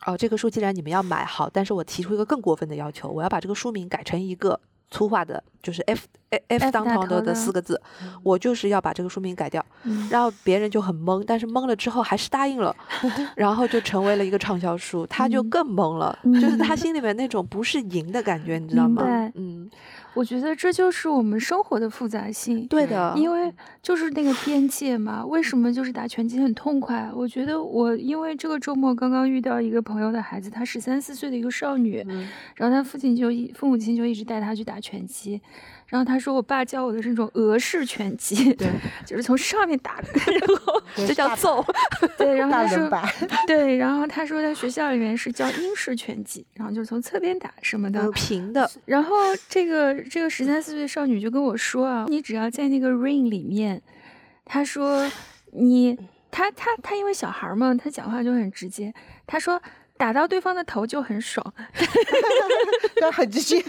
哦，这个书既然你们要买，好，但是我提出一个更过分的要求，我要把这个书名改成一个粗话的，就是 F F 当头的的四个字，我就是要把这个书名改掉。”然后别人就很懵，但是懵了之后还是答应了，然后就成为了一个畅销书，他就更懵了，就是他 心里面那种不是赢的感觉，你知道吗？嗯。我觉得这就是我们生活的复杂性，对的，因为就是那个边界嘛。为什么就是打拳击很痛快？我觉得我因为这个周末刚刚遇到一个朋友的孩子，他十三四岁的一个少女，然后他父亲就一父母亲就一直带她去打拳击。然后他说我爸教我的是那种俄式拳击，对，就是从上面打，然后这叫揍。对，然后他说对，然后他说在学校里面是教英式拳击，然后就是从侧边打什么的，平的。然后这个这个十三四岁少女就跟我说啊，你只要在那个 ring 里面，他说你他他他因为小孩嘛，他讲话就很直接，他说。打到对方的头就很爽，那很直接。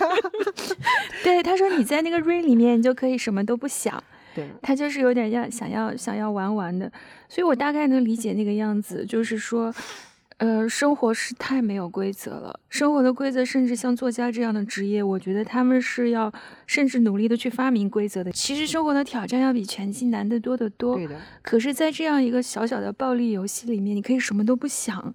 对，他说你在那个 ring 里面，你就可以什么都不想。对，他就是有点要想要想要玩玩的，所以我大概能理解那个样子，就是说，呃，生活是太没有规则了。生活的规则，甚至像作家这样的职业，我觉得他们是要甚至努力的去发明规则的。其实生活的挑战要比拳击难得多得多。对的。可是，在这样一个小小的暴力游戏里面，你可以什么都不想。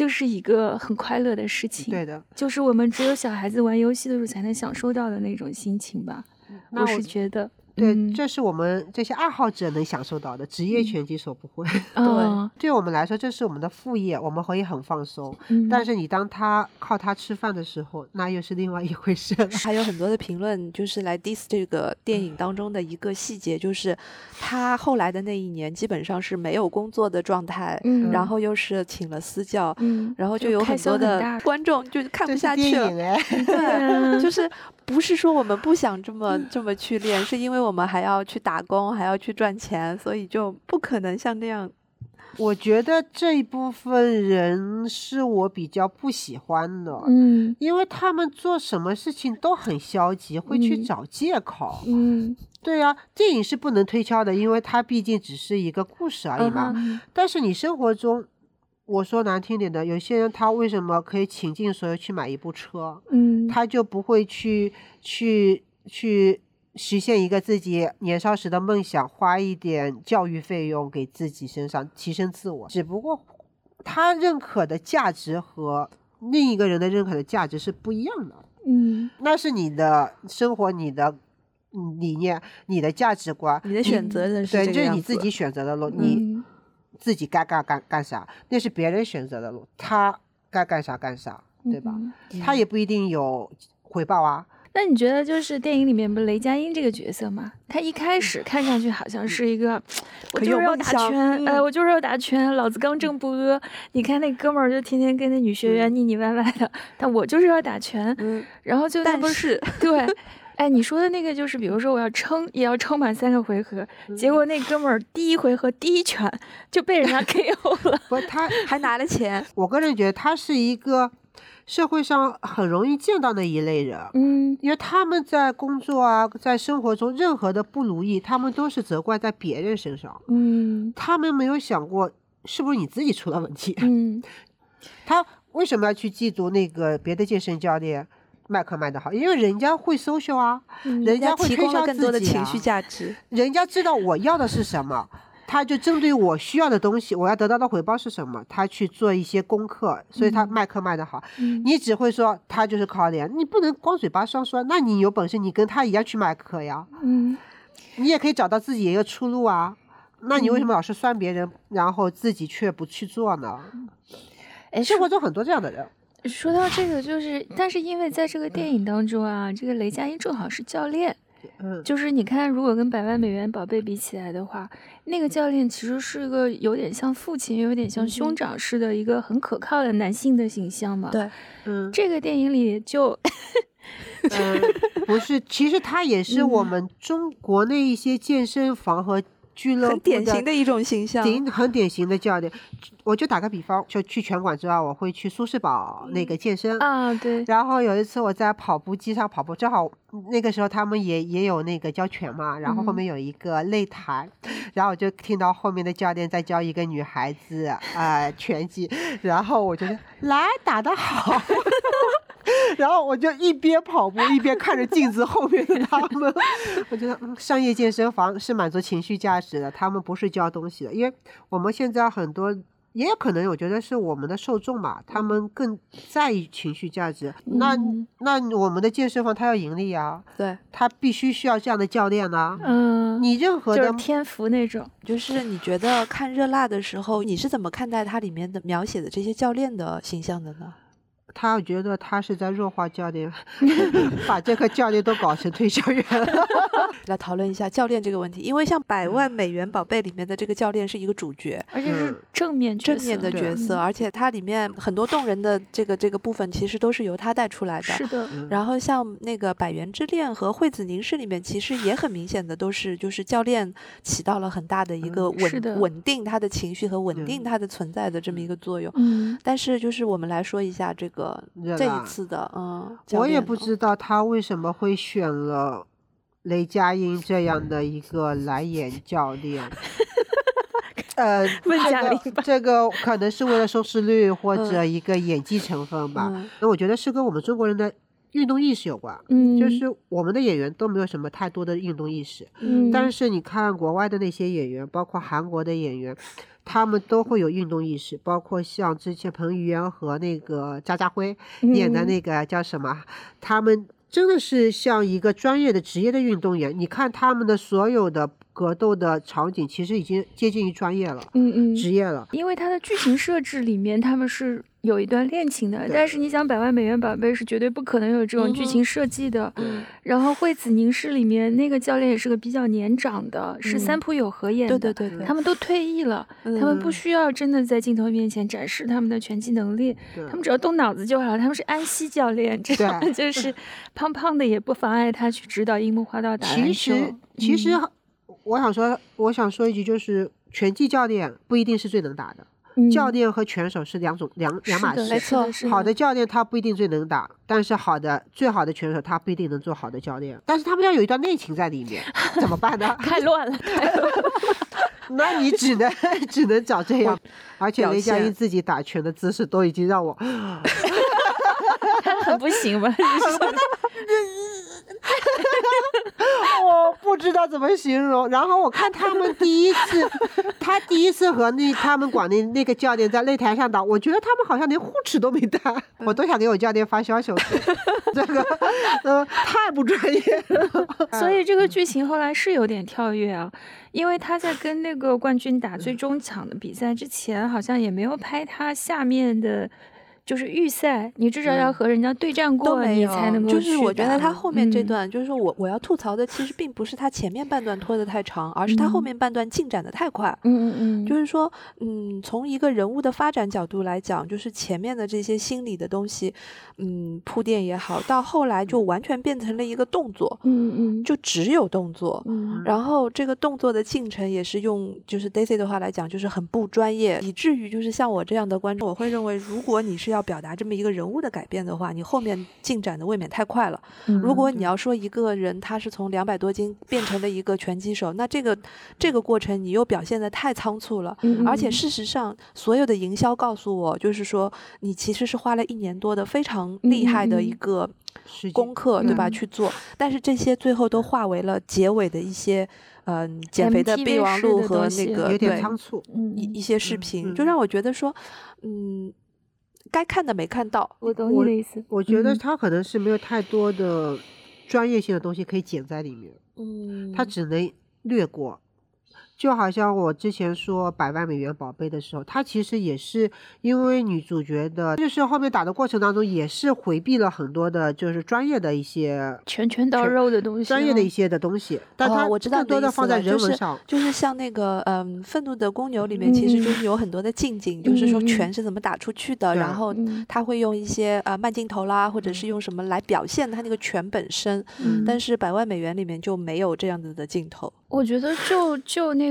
就是一个很快乐的事情，对的，就是我们只有小孩子玩游戏的时候才能享受到的那种心情吧。我是觉得。对，这是我们这些爱好者能享受到的，职业拳击手不会。对，对我们来说，这是我们的副业，我们可以很放松。但是你当他靠他吃饭的时候，那又是另外一回事了。还有很多的评论就是来 diss 这个电影当中的一个细节，就是他后来的那一年基本上是没有工作的状态，然后又是请了私教，然后就有很多的观众就看不下去了。对，就是。不是说我们不想这么这么去练，是因为我们还要去打工，还要去赚钱，所以就不可能像那样。我觉得这一部分人是我比较不喜欢的，嗯，因为他们做什么事情都很消极，会去找借口。嗯，对呀，电影是不能推敲的，因为它毕竟只是一个故事而已嘛。但是你生活中。我说难听点的，有些人他为什么可以倾尽所有去买一部车？嗯，他就不会去去去实现一个自己年少时的梦想，花一点教育费用给自己身上提升自我。只不过他认可的价值和另一个人的认可的价值是不一样的。嗯，那是你的生活，你的理念，你的价值观，你的选择对，这是你自己选择的路，你。自己该干干干啥，那是别人选择的路，他该干啥干啥，对吧？他也不一定有回报啊。那你觉得，就是电影里面不雷佳音这个角色吗？他一开始看上去好像是一个，我就是要打拳，哎，我就是要打拳，老子刚正不阿。你看那哥们儿就天天跟那女学员腻腻歪歪的，但我就是要打拳，然后就但是对。哎，你说的那个就是，比如说我要撑，也要撑满三个回合，结果那哥们儿第一回合第一拳就被人家 KO 了，不，他还拿了钱。我个人觉得他是一个社会上很容易见到的一类人，嗯，因为他们在工作啊，在生活中任何的不如意，他们都是责怪在别人身上，嗯，他们没有想过是不是你自己出了问题，嗯，他为什么要去嫉妒那个别的健身教练？麦克卖的好，因为人家会搜秀啊，人家会推销更多的情绪价值，人家知道我要的是什么，他就针对我需要的东西，我要得到的回报是什么，他去做一些功课，所以他卖课卖的好。你只会说他就是靠脸，你不能光嘴巴上说，那你有本事你跟他一样去卖课呀，嗯，你也可以找到自己一个出路啊，那你为什么老是酸别人，然后自己却不去做呢？哎，生活中很多这样的人。说到这个，就是，但是因为在这个电影当中啊，这个雷佳音正好是教练，嗯，就是你看，如果跟百万美元宝贝比起来的话，那个教练其实是个有点像父亲，有点像兄长似的，一个很可靠的男性的形象嘛。对，嗯，这个电影里就，嗯，不是，其实他也是我们中国那一些健身房和。很典型的一种形象，很典型的教练。我就打个比方，就去拳馆之外，我会去苏世宝那个健身啊，对。然后有一次我在跑步机上跑步，正好那个时候他们也也有那个教拳嘛，然后后面有一个擂台，然后我就听到后面的教练在教一个女孩子啊拳击，然后我就来打得好。然后我就一边跑步一边看着镜子后面的他们，我觉得商业健身房是满足情绪价值的，他们不是教东西的，因为我们现在很多也有可能，我觉得是我们的受众嘛，他们更在意情绪价值。那那我们的健身房它要盈利啊，对，它必须需要这样的教练呢。嗯，你任何的天赋那种，就是你觉得看热辣的时候，你是怎么看待它里面的描写的这些教练的形象的呢？他觉得他是在弱化教练，把这个教练都搞成推销员了。来讨论一下教练这个问题，因为像《百万美元宝贝》里面的这个教练是一个主角，而且是正面正面的角色，而且它里面很多动人的这个这个部分其实都是由他带出来的。是的。然后像那个《百元之恋》和《惠子凝视》里面，其实也很明显的都是就是教练起到了很大的一个稳稳定他的情绪和稳定他的存在的这么一个作用。嗯。但是就是我们来说一下这个这一次的，嗯，我也不知道他为什么会选了。雷佳音这样的一个来演教练，呃，这个这个可能是为了收视率 或者一个演技成分吧。那我觉得是跟我们中国人的运动意识有关。嗯，就是我们的演员都没有什么太多的运动意识。嗯，但是你看国外的那些演员，包括韩国的演员，他们都会有运动意识。包括像之前彭于晏和那个渣渣辉演的那个叫什么，他们。真的是像一个专业的职业的运动员，你看他们的所有的格斗的场景，其实已经接近于专业了，嗯嗯，职业了。因为他的剧情设置里面，他们是。有一段恋情的，但是你想，百万美元宝贝是绝对不可能有这种剧情设计的。然后惠子凝视里面那个教练也是个比较年长的，是三浦友和演的。对对对，他们都退役了，他们不需要真的在镜头面前展示他们的拳击能力，他们只要动脑子就好了。他们是安西教练，这样就是胖胖的也不妨碍他去指导樱木花道打篮球。其实，其实我想说，我想说一句，就是拳击教练不一定是最能打的。教练和拳手是两种两两码事，没错。好的教练他不一定最能打，但是好的最好的拳手他不一定能做好的教练。但是他们要有一段内情在里面，怎么办呢？太乱了，太乱了。那你只能只能找这样。而且雷佳音自己打拳的姿势都已经让我，他很不行吗？我不知道怎么形容。然后我看他们第一次，他第一次和那他们馆的那个教练在擂台上打，我觉得他们好像连护齿都没带，我都想给我教练发消息，这个 呃太不专业了。所以这个剧情后来是有点跳跃啊，因为他在跟那个冠军打最终场的比赛之前，好像也没有拍他下面的。就是预赛，你至少要和人家对战过，你才能够。就是我觉得他后面这段，就是说我我要吐槽的，其实并不是他前面半段拖得太长，而是他后面半段进展的太快。嗯嗯嗯。就是说，嗯，从一个人物的发展角度来讲，就是前面的这些心理的东西，嗯，铺垫也好，到后来就完全变成了一个动作。嗯嗯。就只有动作。嗯。然后这个动作的进程也是用，就是 Daisy 的话来讲，就是很不专业，以至于就是像我这样的观众，我会认为，如果你是。要表达这么一个人物的改变的话，你后面进展的未免太快了。如果你要说一个人他是从两百多斤变成了一个拳击手，那这个这个过程你又表现的太仓促了。而且事实上，所有的营销告诉我，就是说你其实是花了一年多的非常厉害的一个功课，对吧？去做，但是这些最后都化为了结尾的一些嗯减肥的备忘录和那个有点仓促一一些视频，就让我觉得说嗯。该看的没看到，我懂你的意思。我觉得他可能是没有太多的专业性的东西可以剪在里面，嗯，他只能略过。就好像我之前说百万美元宝贝的时候，他其实也是因为女主角的，就是后面打的过程当中，也是回避了很多的，就是专业的一些拳拳到肉的东西，专业的一些的东西。但他我知道更多的放在人文上，就是像那个嗯，愤怒的公牛里面，其实就是有很多的近景，就是说拳是怎么打出去的，然后他会用一些呃慢镜头啦，或者是用什么来表现他那个拳本身。但是百万美元里面就没有这样子的镜头。我觉得就就那个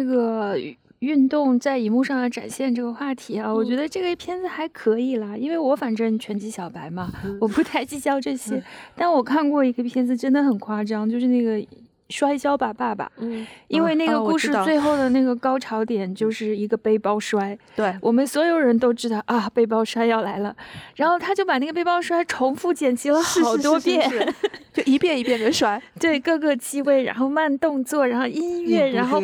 运动在荧幕上的展现这个话题啊，我觉得这个片子还可以啦，因为我反正拳击小白嘛，我不太计较这些。但我看过一个片子，真的很夸张，就是那个。摔跤吧，爸爸！嗯，因为那个故事最后的那个高潮点就是一个背包摔。对，我们所有人都知道啊，背包摔要来了。然后他就把那个背包摔重复剪辑了好多遍，就一遍一遍的摔。对，各个机位，然后慢动作，然后音乐，然后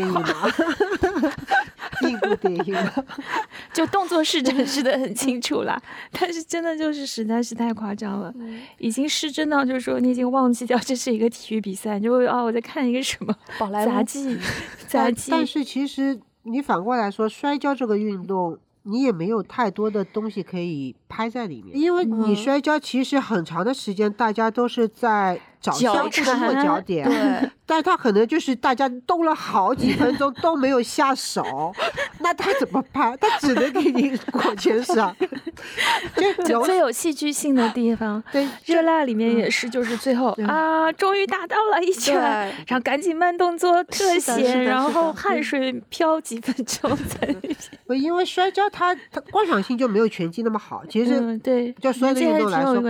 印度电影，就动作是展示的很清楚啦。但是真的就是实在是太夸张了，已经失真到就是说你已经忘记掉这是一个体育比赛，你就会啊我在看。看一个什么 杂技？杂技。但是其实你反过来说，摔跤这个运动，你也没有太多的东西可以拍在里面，因为你摔跤其实很长的时间，大家都是在。找相互的落脚点，对，但他可能就是大家动了好几分钟都没有下手，那他怎么办？他只能给你裹全上。就最有戏剧性的地方，对，热辣里面也是，就是最后啊，终于打到了一拳，然后赶紧慢动作特写，然后汗水飘几分钟在那边。因为摔跤它它观赏性就没有拳击那么好，其实对，就所有的运动来说，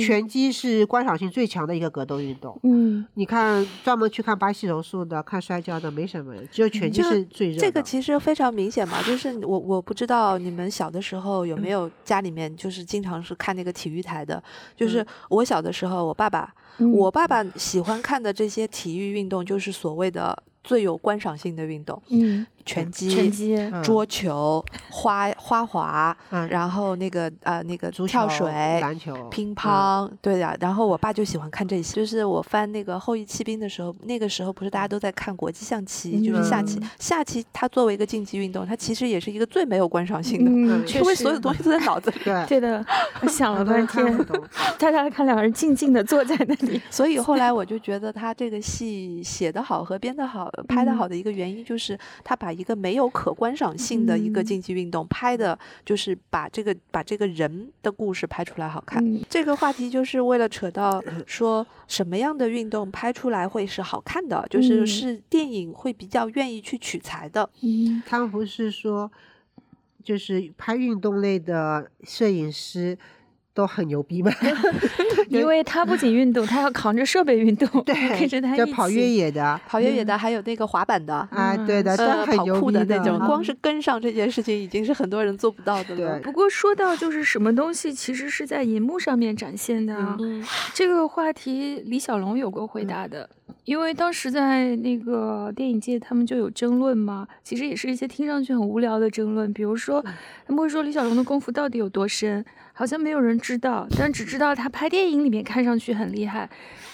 拳击是观赏性最强的一个格斗。运动，嗯，你看专门去看巴西柔术的、看摔跤的没什么，只有拳击是最热。这个其实非常明显嘛，就是我我不知道你们小的时候有没有家里面就是经常是看那个体育台的，就是我小的时候，我爸爸，我爸爸喜欢看的这些体育运动就是所谓的最有观赏性的运动，嗯。拳击、拳击、桌球、花花滑，然后那个呃那个跳水、篮球、乒乓，对的。然后我爸就喜欢看这些。就是我翻那个《后羿弃兵》的时候，那个时候不是大家都在看国际象棋，就是下棋。下棋它作为一个竞技运动，它其实也是一个最没有观赏性的，因为所有东西都在脑子里。对的，我想了半天，大家看两个人静静的坐在那里。所以后来我就觉得他这个戏写得好和编得好、拍得好的一个原因，就是他把。一个没有可观赏性的一个竞技运动，拍的就是把这个把这个人的故事拍出来好看。这个话题就是为了扯到说什么样的运动拍出来会是好看的，就是是电影会比较愿意去取材的。嗯，他们不是说，就是拍运动类的摄影师。都很牛逼嘛，因为他不仅运动，他要扛着设备运动，对，跟着他一起跑越野的，跑越野的，还有那个滑板的啊，对的，呃，跑酷的那种，光是跟上这件事情已经是很多人做不到的了。不过说到就是什么东西其实是在银幕上面展现的，这个话题李小龙有过回答的。因为当时在那个电影界，他们就有争论嘛，其实也是一些听上去很无聊的争论，比如说他们会说李小龙的功夫到底有多深，好像没有人知道，但只知道他拍电影里面看上去很厉害，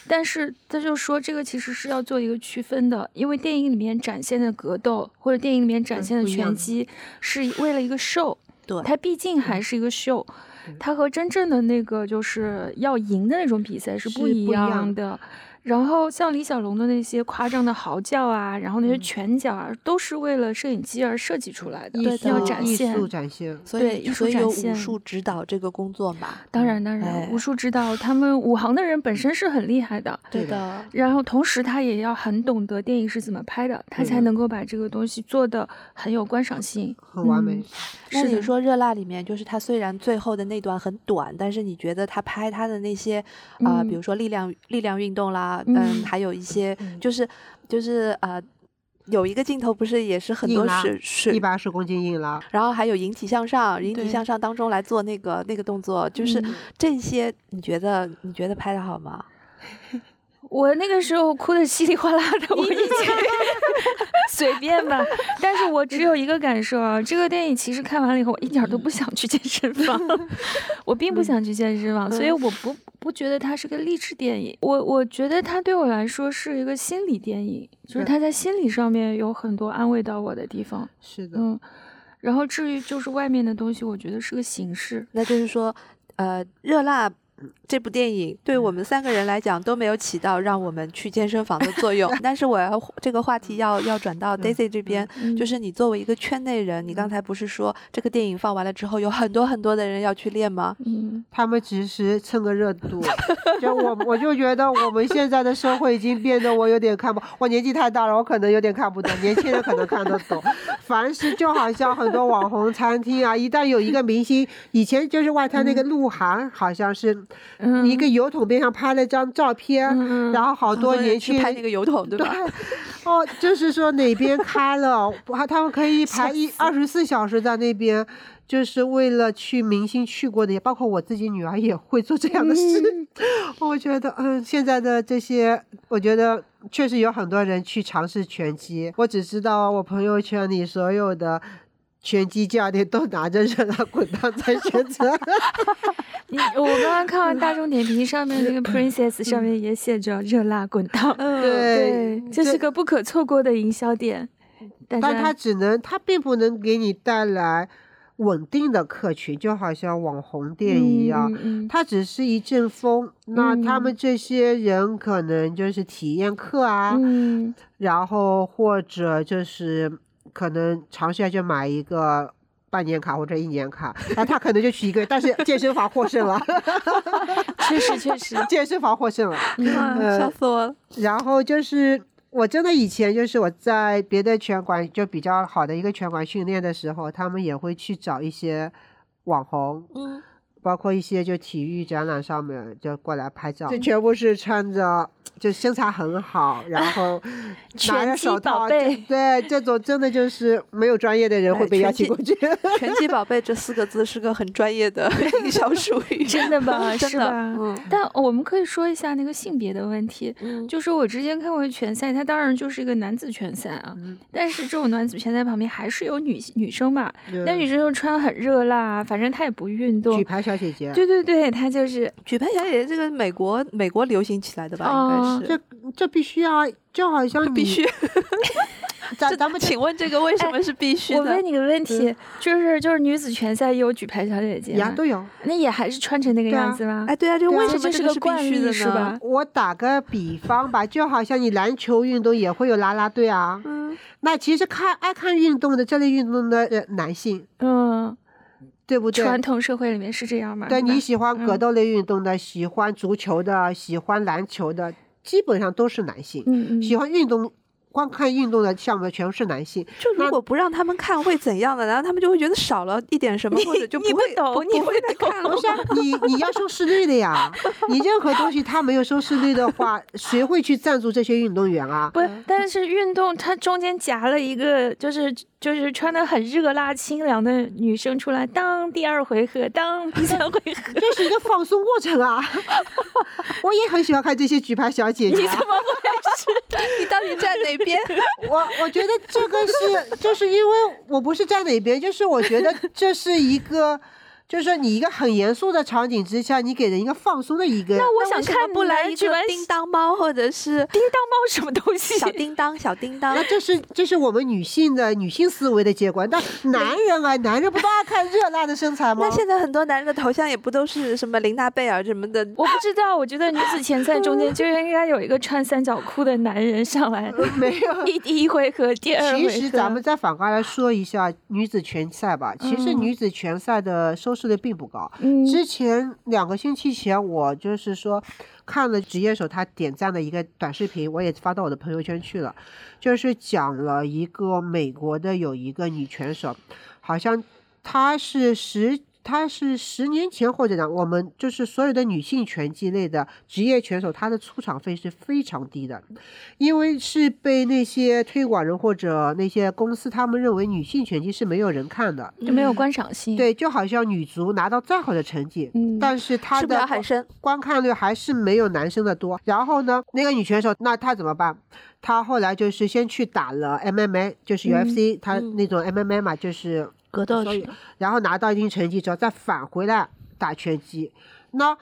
但是他就说这个其实是要做一个区分的，因为电影里面展现的格斗或者电影里面展现的拳击是为了一个秀，对，它毕竟还是一个秀，它和真正的那个就是要赢的那种比赛是不一样的。然后像李小龙的那些夸张的嚎叫啊，然后那些拳脚啊，都是为了摄影机而设计出来的，对，要展现，艺术展现，所以艺术展现，武术指导这个工作嘛，当然当然，武术指导他们武行的人本身是很厉害的，对的。然后同时他也要很懂得电影是怎么拍的，他才能够把这个东西做的很有观赏性，很完美。那你说《热辣》里面，就是他虽然最后的那段很短，但是你觉得他拍他的那些啊，比如说力量力量运动啦。嗯，还有一些就是就是呃，有一个镜头不是也是很多水水一百二十公斤硬拉，然后还有引体向上，引体向上当中来做那个那个动作，就是这些，你觉得你觉得拍的好吗？我那个时候哭的稀里哗啦的，我已经 随便吧。但是我只有一个感受啊，这个电影其实看完了以后，我一点都不想去健身房，我并不想去健身房，所以我不不觉得它是个励志电影。我我觉得它对我来说是一个心理电影，就是它在心理上面有很多安慰到我的地方。是的，嗯。然后至于就是外面的东西，我觉得是个形式。那就是说，呃，热辣。这部电影对我们三个人来讲都没有起到让我们去健身房的作用，但是我要这个话题要要转到 Daisy 这边，就是你作为一个圈内人，你刚才不是说这个电影放完了之后有很多很多的人要去练吗？嗯，他们只是蹭个热度，就我我就觉得我们现在的社会已经变得我有点看不，我年纪太大了，我可能有点看不懂，年轻人可能看得懂。凡是就好像很多网红餐厅啊，一旦有一个明星，以前就是外滩那个鹿晗，好像是。一个油桶边上拍了张照片，然后好多年去拍那个油桶，对吧？哦，就是说哪边开了，他他们可以排一二十四小时在那边，就是为了去明星去过的，也包括我自己女儿也会做这样的事。我觉得，嗯，现在的这些，我觉得确实有很多人去尝试拳击。我只知道我朋友圈里所有的。拳击教练都拿着热辣滚烫在选择。你我刚刚看完大众点评上面那个 Princess 上面也写着热辣滚烫，对，这是个不可错过的营销点。但它只能，它并不能给你带来稳定的客群，就好像网红店一样，它只是一阵风。那他们这些人可能就是体验课啊，然后或者就是可能尝试下就买一个。半年卡或者一年卡，那他可能就去一个，但是健身房获胜了，确实确实，健身房获胜了，笑死我了。然后就是我真的以前就是我在别的拳馆就比较好的一个拳馆训练的时候，他们也会去找一些网红，嗯，包括一些就体育展览上面就过来拍照，这全部是穿着。就身材很好，然 后拿着手套，对这种真的就是没有专业的人会被邀请过去。拳击宝贝这四个字是个很专业的营销术语，真的吗？是吧？嗯。但我们可以说一下那个性别的问题，就是我之前看过拳赛，它当然就是一个男子拳赛啊，但是这种男子拳赛旁边还是有女女生嘛，那女生就穿很热辣，反正她也不运动。举牌小姐姐。对对对，她就是举牌小姐姐，这个美国美国流行起来的吧？应该是。这这必须啊，就好像 必须。咱咱们请问这个为什么是必须的？我问你个问题，就是就是女子拳赛也有举牌小姐姐呀，都有，那也还是穿成那个样子吗？哎，对啊，就为什么这个是必须的呢？我打个比方吧，就好像你篮球运动也会有啦啦队啊，嗯，那其实看爱看运动的这类运动的男性，嗯。对不对？传统社会里面是这样吗？对，你喜欢格斗类运动的，喜欢足球的，喜欢篮球的，基本上都是男性。嗯嗯，喜欢运动。光看运动的项目全部是男性，就如果不让他们看会怎样的？然后他们就会觉得少了一点什么，或者就不会懂你会看。不是你你要收视率的呀，你任何东西它没有收视率的话，谁会去赞助这些运动员啊？不，但是运动它中间夹了一个，就是就是穿的很热辣清凉的女生出来，当第二回合，当第三回合，这是一个放松过程啊。我也很喜欢看这些举牌小姐姐。你怎么回事？你到底在哪边？我我觉得这个是，就是因为我不是站哪边，就是我觉得这是一个。就是说，你一个很严肃的场景之下，你给人一个放松的一个。那我想看不来一个叮当猫，或者是叮当猫什么东西？小叮当，小叮当。那这是这是我们女性的女性思维的结果。但男人啊，男人不都爱看热辣的身材吗？那现在很多男人的头像也不都是什么琳娜贝尔什么的？我不知道，我觉得女子前赛中间就应该有一个穿三角裤的男人上来。没有。第第一回合，第二回合。其实咱们再反过来说一下女子拳赛吧。其实女子拳赛的收。视率并不高。之前两个星期前，我就是说看了职业手他点赞的一个短视频，我也发到我的朋友圈去了，就是讲了一个美国的有一个女拳手，好像她是十。他是十年前或者呢，我们就是所有的女性拳击类的职业拳手，她的出场费是非常低的，因为是被那些推广人或者那些公司，他们认为女性拳击是没有人看的，就没有观赏性。对，就好像女足拿到再好的成绩，嗯，但是 她的观看率还是没有男生的多。然后呢，那个女拳手，那她怎么办？她后来就是先去打了 MMA，就是 UFC，她那种 MMA 嘛，就是。格斗，然后拿到一定成绩之后再返回来打拳击。那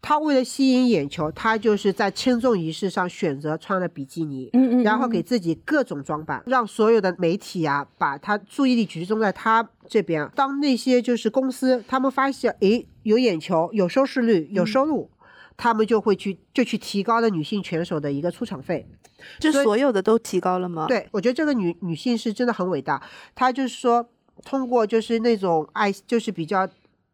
他为了吸引眼球，他就是在称重仪式上选择穿了比基尼，嗯嗯，然后给自己各种装扮，让所有的媒体啊把他注意力集中在他这边。当那些就是公司他们发现，诶有眼球、有收视率、有收入，他们就会去就去提高了女性拳手的一个出场费。这所有的都提高了吗？对，我觉得这个女女性是真的很伟大。她就是说。通过就是那种爱，就是比较。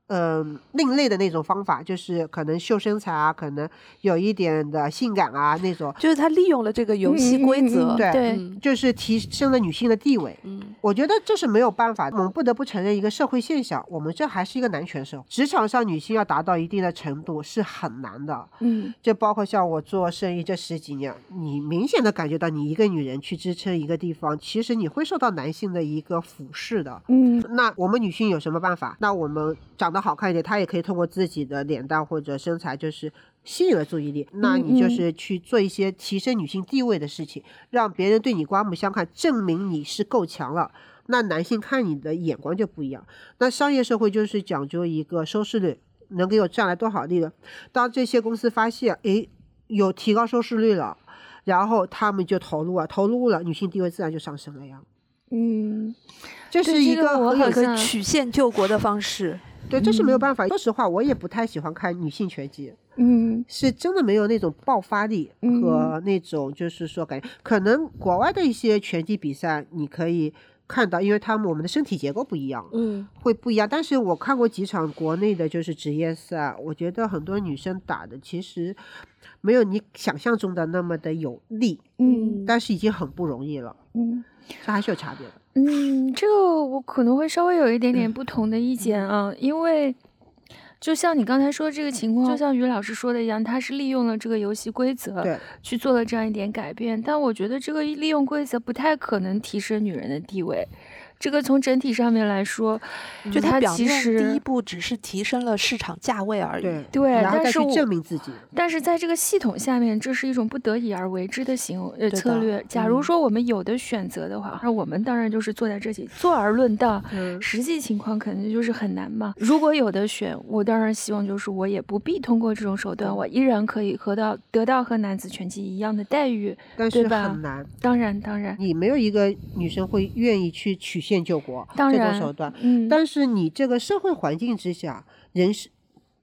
嗯，另类的那种方法，就是可能秀身材啊，可能有一点的性感啊那种。就是他利用了这个游戏规则，对，就是提升了女性的地位。嗯，我觉得这是没有办法，我们不得不承认一个社会现象，我们这还是一个男权社会，职场上女性要达到一定的程度是很难的。嗯，就包括像我做生意这十几年，你明显的感觉到，你一个女人去支撑一个地方，其实你会受到男性的一个俯视的。嗯，那我们女性有什么办法？那我们长。得好看一点，他也可以通过自己的脸蛋或者身材，就是吸引了注意力。那你就是去做一些提升女性地位的事情，让别人对你刮目相看，证明你是够强了。那男性看你的眼光就不一样。那商业社会就是讲究一个收视率，能给我赚来多少利润。当这些公司发现，诶，有提高收视率了，然后他们就投入了，投入了，女性地位自然就上升了呀。嗯，这是一个我有个曲线救国的方式。对，这是没有办法。说实话，我也不太喜欢看女性拳击。嗯，是真的没有那种爆发力和那种，就是说感觉可能国外的一些拳击比赛，你可以看到，因为他们我们的身体结构不一样，嗯，会不一样。但是我看过几场国内的，就是职业赛，我觉得很多女生打的其实没有你想象中的那么的有力，嗯，但是已经很不容易了，嗯，这还是有差别的。嗯，这个我可能会稍微有一点点不同的意见啊，因为。就像你刚才说这个情况，就像于老师说的一样，他是利用了这个游戏规则，去做了这样一点改变。但我觉得这个利用规则不太可能提升女人的地位。这个从整体上面来说，就它其实第一步只是提升了市场价位而已。对，但是证明自己。但是在这个系统下面，这是一种不得已而为之的行呃策略。假如说我们有的选择的话，那我们当然就是坐在这里坐而论道。实际情况肯定就是很难嘛。如果有的选，我当然希望就是我也不必通过这种手段，我依然可以得到得到和男子拳击一样的待遇，但是很难。当然，当然，你没有一个女生会愿意去曲线救国这种手段，嗯，但是你这个社会环境之下，人是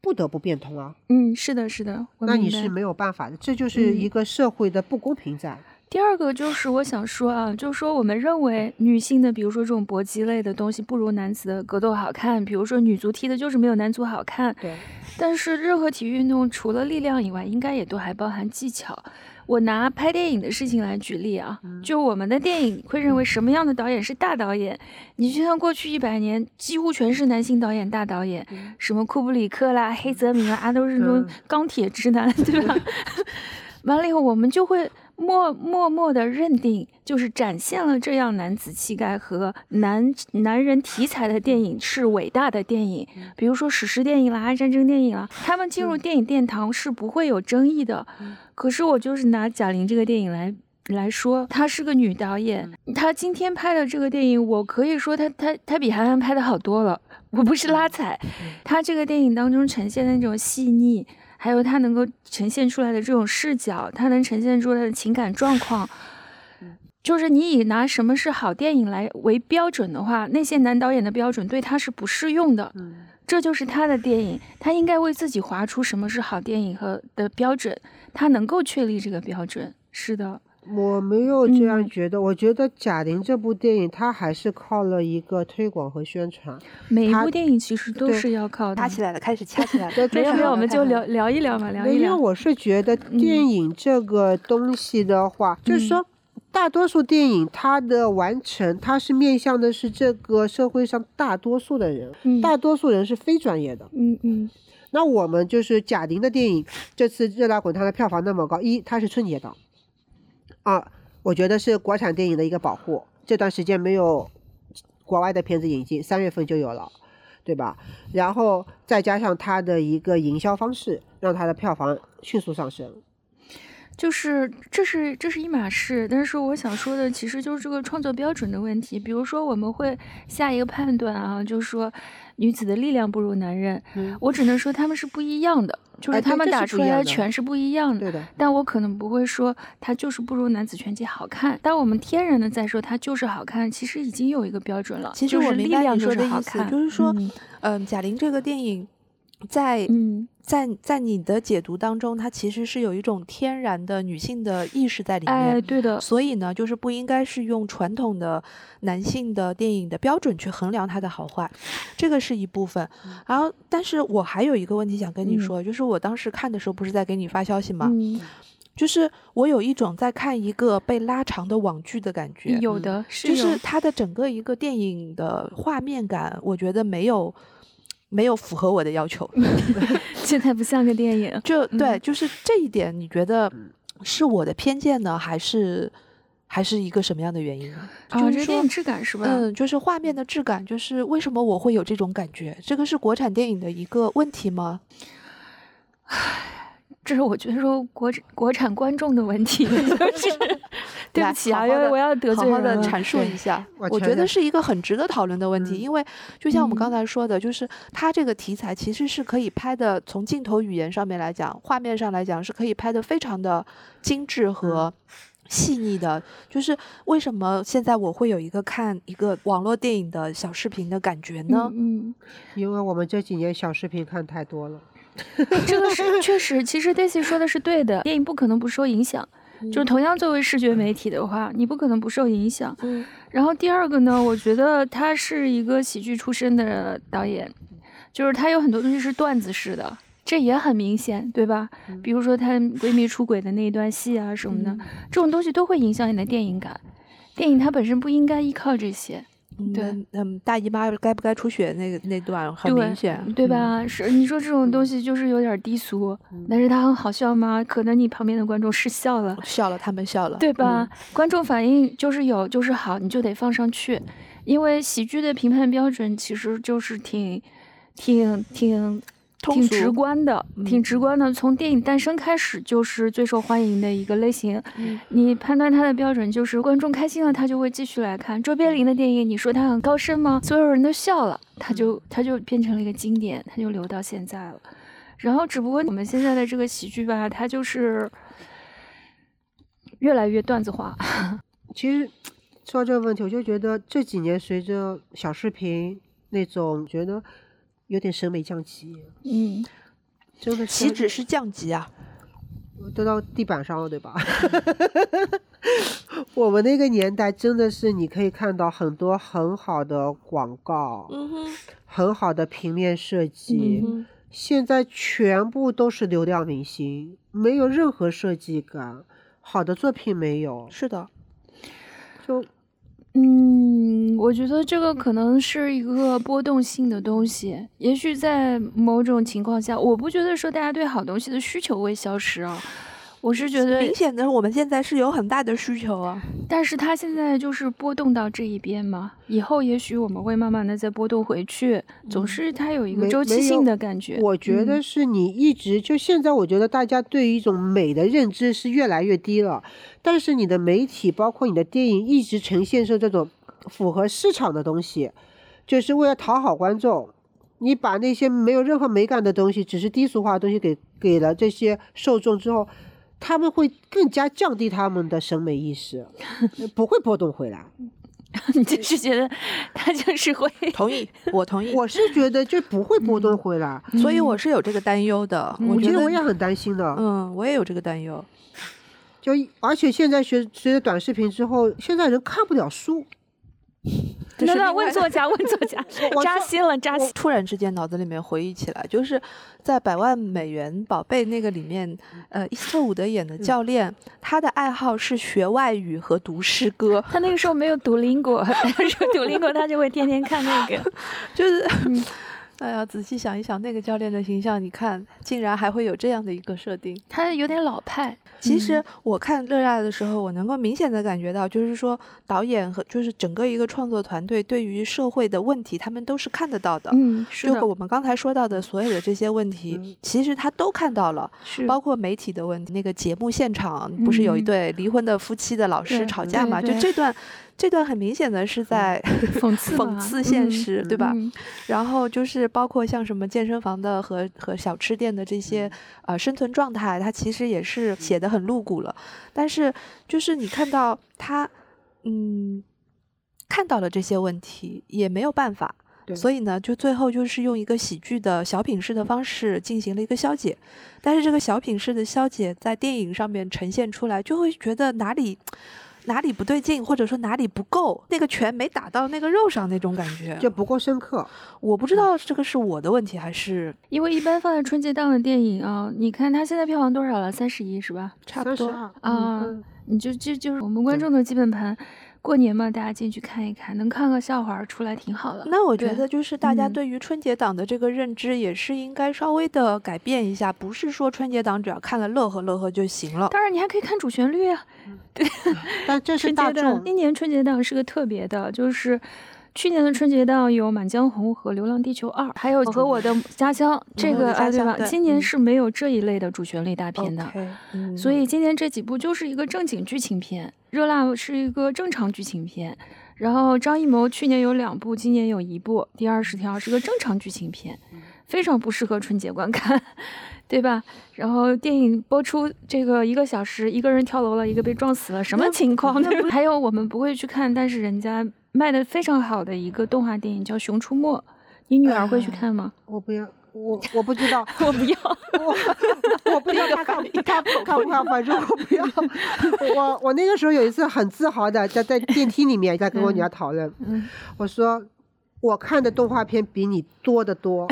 不得不变通啊，嗯，是的，是的，那你是没有办法的，这就是一个社会的不公平在。第二个就是我想说啊，就是说我们认为女性的，比如说这种搏击类的东西不如男子的格斗好看，比如说女足踢的就是没有男足好看，对。但是任何体育运动除了力量以外，应该也都还包含技巧。我拿拍电影的事情来举例啊，就我们的电影会认为什么样的导演是大导演？你就像过去一百年几乎全是男性导演大导演，什么库布里克啦、黑泽明啊，都是那种钢铁直男，对吧？完了以后，我们就会。默默默的认定，就是展现了这样男子气概和男男人题材的电影是伟大的电影，比如说史诗电影啦、战争电影啦，他们进入电影殿堂是不会有争议的。可是我就是拿贾玲这个电影来来说，她是个女导演，她今天拍的这个电影，我可以说她她她比韩寒拍的好多了。我不是拉踩，她这个电影当中呈现的那种细腻。还有他能够呈现出来的这种视角，他能呈现出来的情感状况，就是你以拿什么是好电影来为标准的话，那些男导演的标准对他是不适用的。这就是他的电影，他应该为自己划出什么是好电影和的标准，他能够确立这个标准。是的。我没有这样觉得，我觉得贾玲这部电影，它还是靠了一个推广和宣传。每一部电影其实都是要靠搭起来了，开始掐起来 了。没有没有，我们就聊聊一聊嘛，聊一聊。因为我是觉得电影这个东西的话，就是说，大多数电影它的完成，它是面向的是这个社会上大多数的人，大多数人是非专业的。嗯嗯。那我们就是贾玲的电影，这次《热辣滚烫》的票房那么高，一它是春节档。啊，我觉得是国产电影的一个保护。这段时间没有国外的片子引进，三月份就有了，对吧？然后再加上它的一个营销方式，让它的票房迅速上升。就是这是这是一码事，但是我想说的其实就是这个创作标准的问题。比如说，我们会下一个判断啊，就是说女子的力量不如男人，我只能说他们是不一样的。就是他们打出来的拳是不一样的，对的。但我可能不会说他就是不如男子拳击好看。但我们天然的在说他就是好看，其实已经有一个标准了。其实我明白你说的意思，就是说，嗯，贾玲这个电影。在在在你的解读当中，它其实是有一种天然的女性的意识在里面。哎，对的。所以呢，就是不应该是用传统的男性的电影的标准去衡量它的好坏，这个是一部分。然后，但是我还有一个问题想跟你说，就是我当时看的时候不是在给你发消息吗？就是我有一种在看一个被拉长的网剧的感觉。有的是，就是它的整个一个电影的画面感，我觉得没有。没有符合我的要求，这才不像个电影。就对，就是这一点，你觉得是我的偏见呢，还是还是一个什么样的原因呢？就是电影质感是吧？嗯，就是画面的质感，就是为什么我会有这种感觉？这个是国产电影的一个问题吗？唉。这是我觉得说国国产观众的问题，就是对不起啊，因为我要得罪好好的阐述一下，我觉得是一个很值得讨论的问题，因为就像我们刚才说的，就是它这个题材其实是可以拍的，从镜头语言上面来讲，画面上来讲是可以拍的非常的精致和。细腻的。就是为什么现在我会有一个看一个网络电影的小视频的感觉呢？嗯，因为我们这几年小视频看太多了。这个是 确实，其实 Daisy 说的是对的，电影不可能不受影响。就同样作为视觉媒体的话，你不可能不受影响。嗯。然后第二个呢，我觉得他是一个喜剧出身的导演，就是他有很多东西是段子式的，这也很明显，对吧？比如说她闺蜜出轨的那一段戏啊什么的，这种东西都会影响你的电影感。电影它本身不应该依靠这些。对，嗯，大姨妈该不该出血那个那段很明显，对吧？是你说这种东西就是有点低俗，但是它很好笑吗？可能你旁边的观众是笑了，笑了，他们笑了，对吧？观众反应就是有就是好，你就得放上去，因为喜剧的评判标准其实就是挺挺挺。挺直观的，挺直观的。从电影诞生开始，就是最受欢迎的一个类型。你判断它的标准就是观众开心了，他就会继续来看。卓别林的电影，你说他很高深吗？所有人都笑了，他就他就变成了一个经典，他就留到现在了。然后，只不过我们现在的这个喜剧吧，它就是越来越段子化。其实说到这个问题，我就觉得这几年随着小视频那种觉得。有点审美降级，嗯，真的岂止是降级啊，都到地板上了，对吧？我们那个年代真的是你可以看到很多很好的广告，嗯哼，很好的平面设计，现在全部都是流量明星，没有任何设计感，好的作品没有。是的，就。嗯，我觉得这个可能是一个波动性的东西。也许在某种情况下，我不觉得说大家对好东西的需求会消失啊。我是觉得明显的，我们现在是有很大的需求啊，但是它现在就是波动到这一边嘛，以后也许我们会慢慢的再波动回去，总是它有一个周期性的感觉。我觉得是你一直就现在，我觉得大家对于一种美的认知是越来越低了，但是你的媒体包括你的电影一直呈现出这种符合市场的东西，就是为了讨好观众，你把那些没有任何美感的东西，只是低俗化的东西给给了这些受众之后。他们会更加降低他们的审美意识，不会波动回来。你就是觉得他就是会 同意，我同意。我是觉得就不会波动回来，所以我是有这个担忧的。我觉得我也很担心的。嗯，我也有这个担忧。就而且现在学随着短视频之后，现在人看不了书。那那问作家，问作家，扎心了，扎心。突然之间脑子里面回忆起来，就是在《百万美元宝贝》那个里面，呃，伊斯特伍德演的教练，他的爱好是学外语和读诗歌。他那个时候没有读林果，说读林果，他就会天天看那个，就是。哎呀，仔细想一想，那个教练的形象，你看，竟然还会有这样的一个设定，他有点老派。其实我看《热辣》的时候，我能够明显的感觉到，就是说导演和就是整个一个创作团队对于社会的问题，他们都是看得到的。嗯，就我们刚才说到的所有的这些问题，其实他都看到了，是包括媒体的问题。那个节目现场不是有一对离婚的夫妻的老师吵架嘛？就这段。这段很明显的是在 讽刺讽刺现实，对吧？然后就是包括像什么健身房的和和小吃店的这些呃生存状态，它其实也是写的很露骨了。但是就是你看到他，嗯，看到了这些问题也没有办法，所以呢，就最后就是用一个喜剧的小品式的方式进行了一个消解。但是这个小品式的消解在电影上面呈现出来，就会觉得哪里。哪里不对劲，或者说哪里不够，那个拳没打到那个肉上那种感觉就不够深刻。我不知道这个是我的问题还是因为一般放在春节档的电影啊，你看它现在票房多少了？三十亿是吧？差不多啊，你就就就是我们观众的基本盘。过年嘛，大家进去看一看，能看个笑话出来挺好的。那我觉得就是大家对于春节档的这个认知也是应该稍微的改变一下，不是说春节档只要看了乐呵乐呵就行了。当然，你还可以看主旋律啊。对 但这是大众。今年春节档是个特别的，就是。去年的春节档有《满江红》和《流浪地球二》，还有和我的家乡这个啊，对吧？今年是没有这一类的主旋律大片的，所以今年这几部就是一个正经剧情片，《热辣》是一个正常剧情片，然后张艺谋去年有两部，今年有一部，《第二十条》是个正常剧情片。非常不适合春节观看，对吧？然后电影播出这个一个小时，一个人跳楼了，一个被撞死了，什么情况？还有我们不会去看，但是人家卖的非常好的一个动画电影叫《熊出没》，你女儿会去看吗？我不要。我我不知道，我不要，我我不知道他 看他看不看，反正我不要。我我那个时候有一次很自豪的在在电梯里面在跟我女儿讨论，我说。我看的动画片比你多得多，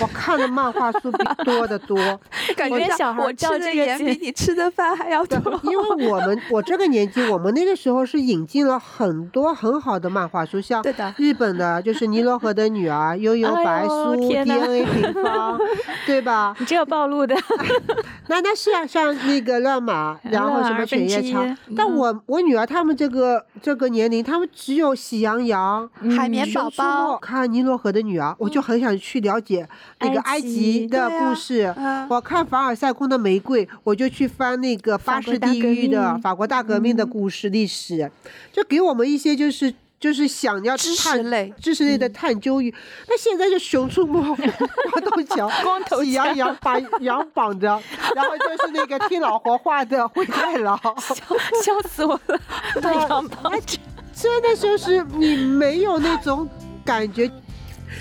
我看的漫画书比多得多。感觉小孩吃的盐比你吃的饭还要多。因为我们我这个年纪，我们那个时候是引进了很多很好的漫画书，像日本的，就是《尼罗河的女儿》《悠悠白书》《DNA 平方 》，对吧？你这个暴露的。那那是啊，像那个乱马，然后什么犬夜叉。但我我女儿他们这个这个年龄，他们只有喜羊羊、海绵宝宝。看尼罗河的女儿，我就很想去了解那个埃及的故事。我看凡尔赛宫的玫瑰，我就去翻那个巴士地狱的法国大革命的故事历史，就给我们一些就是就是想要知识类知识类的探究欲。那现在就熊出没、光头强、光头羊羊把羊绑着，然后就是那个听老活话的 灰太狼，笑笑死我了，把羊绑着，真的就是你没有那种。感觉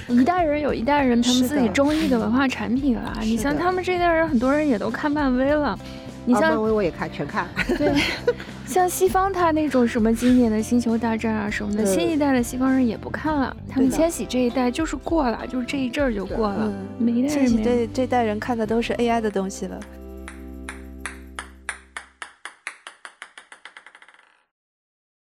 一代人有一代人他们自己中意的文化产品了。你像他们这代人，很多人也都看漫威了。你像漫威我也看，全看。对，像西方他那种什么经典的星球大战啊什么的，新一代的西方人也不看了。他们千禧这一代就是过了，就是这一阵儿就过了。每一代人千禧这这代人看的都是 AI 的东西了。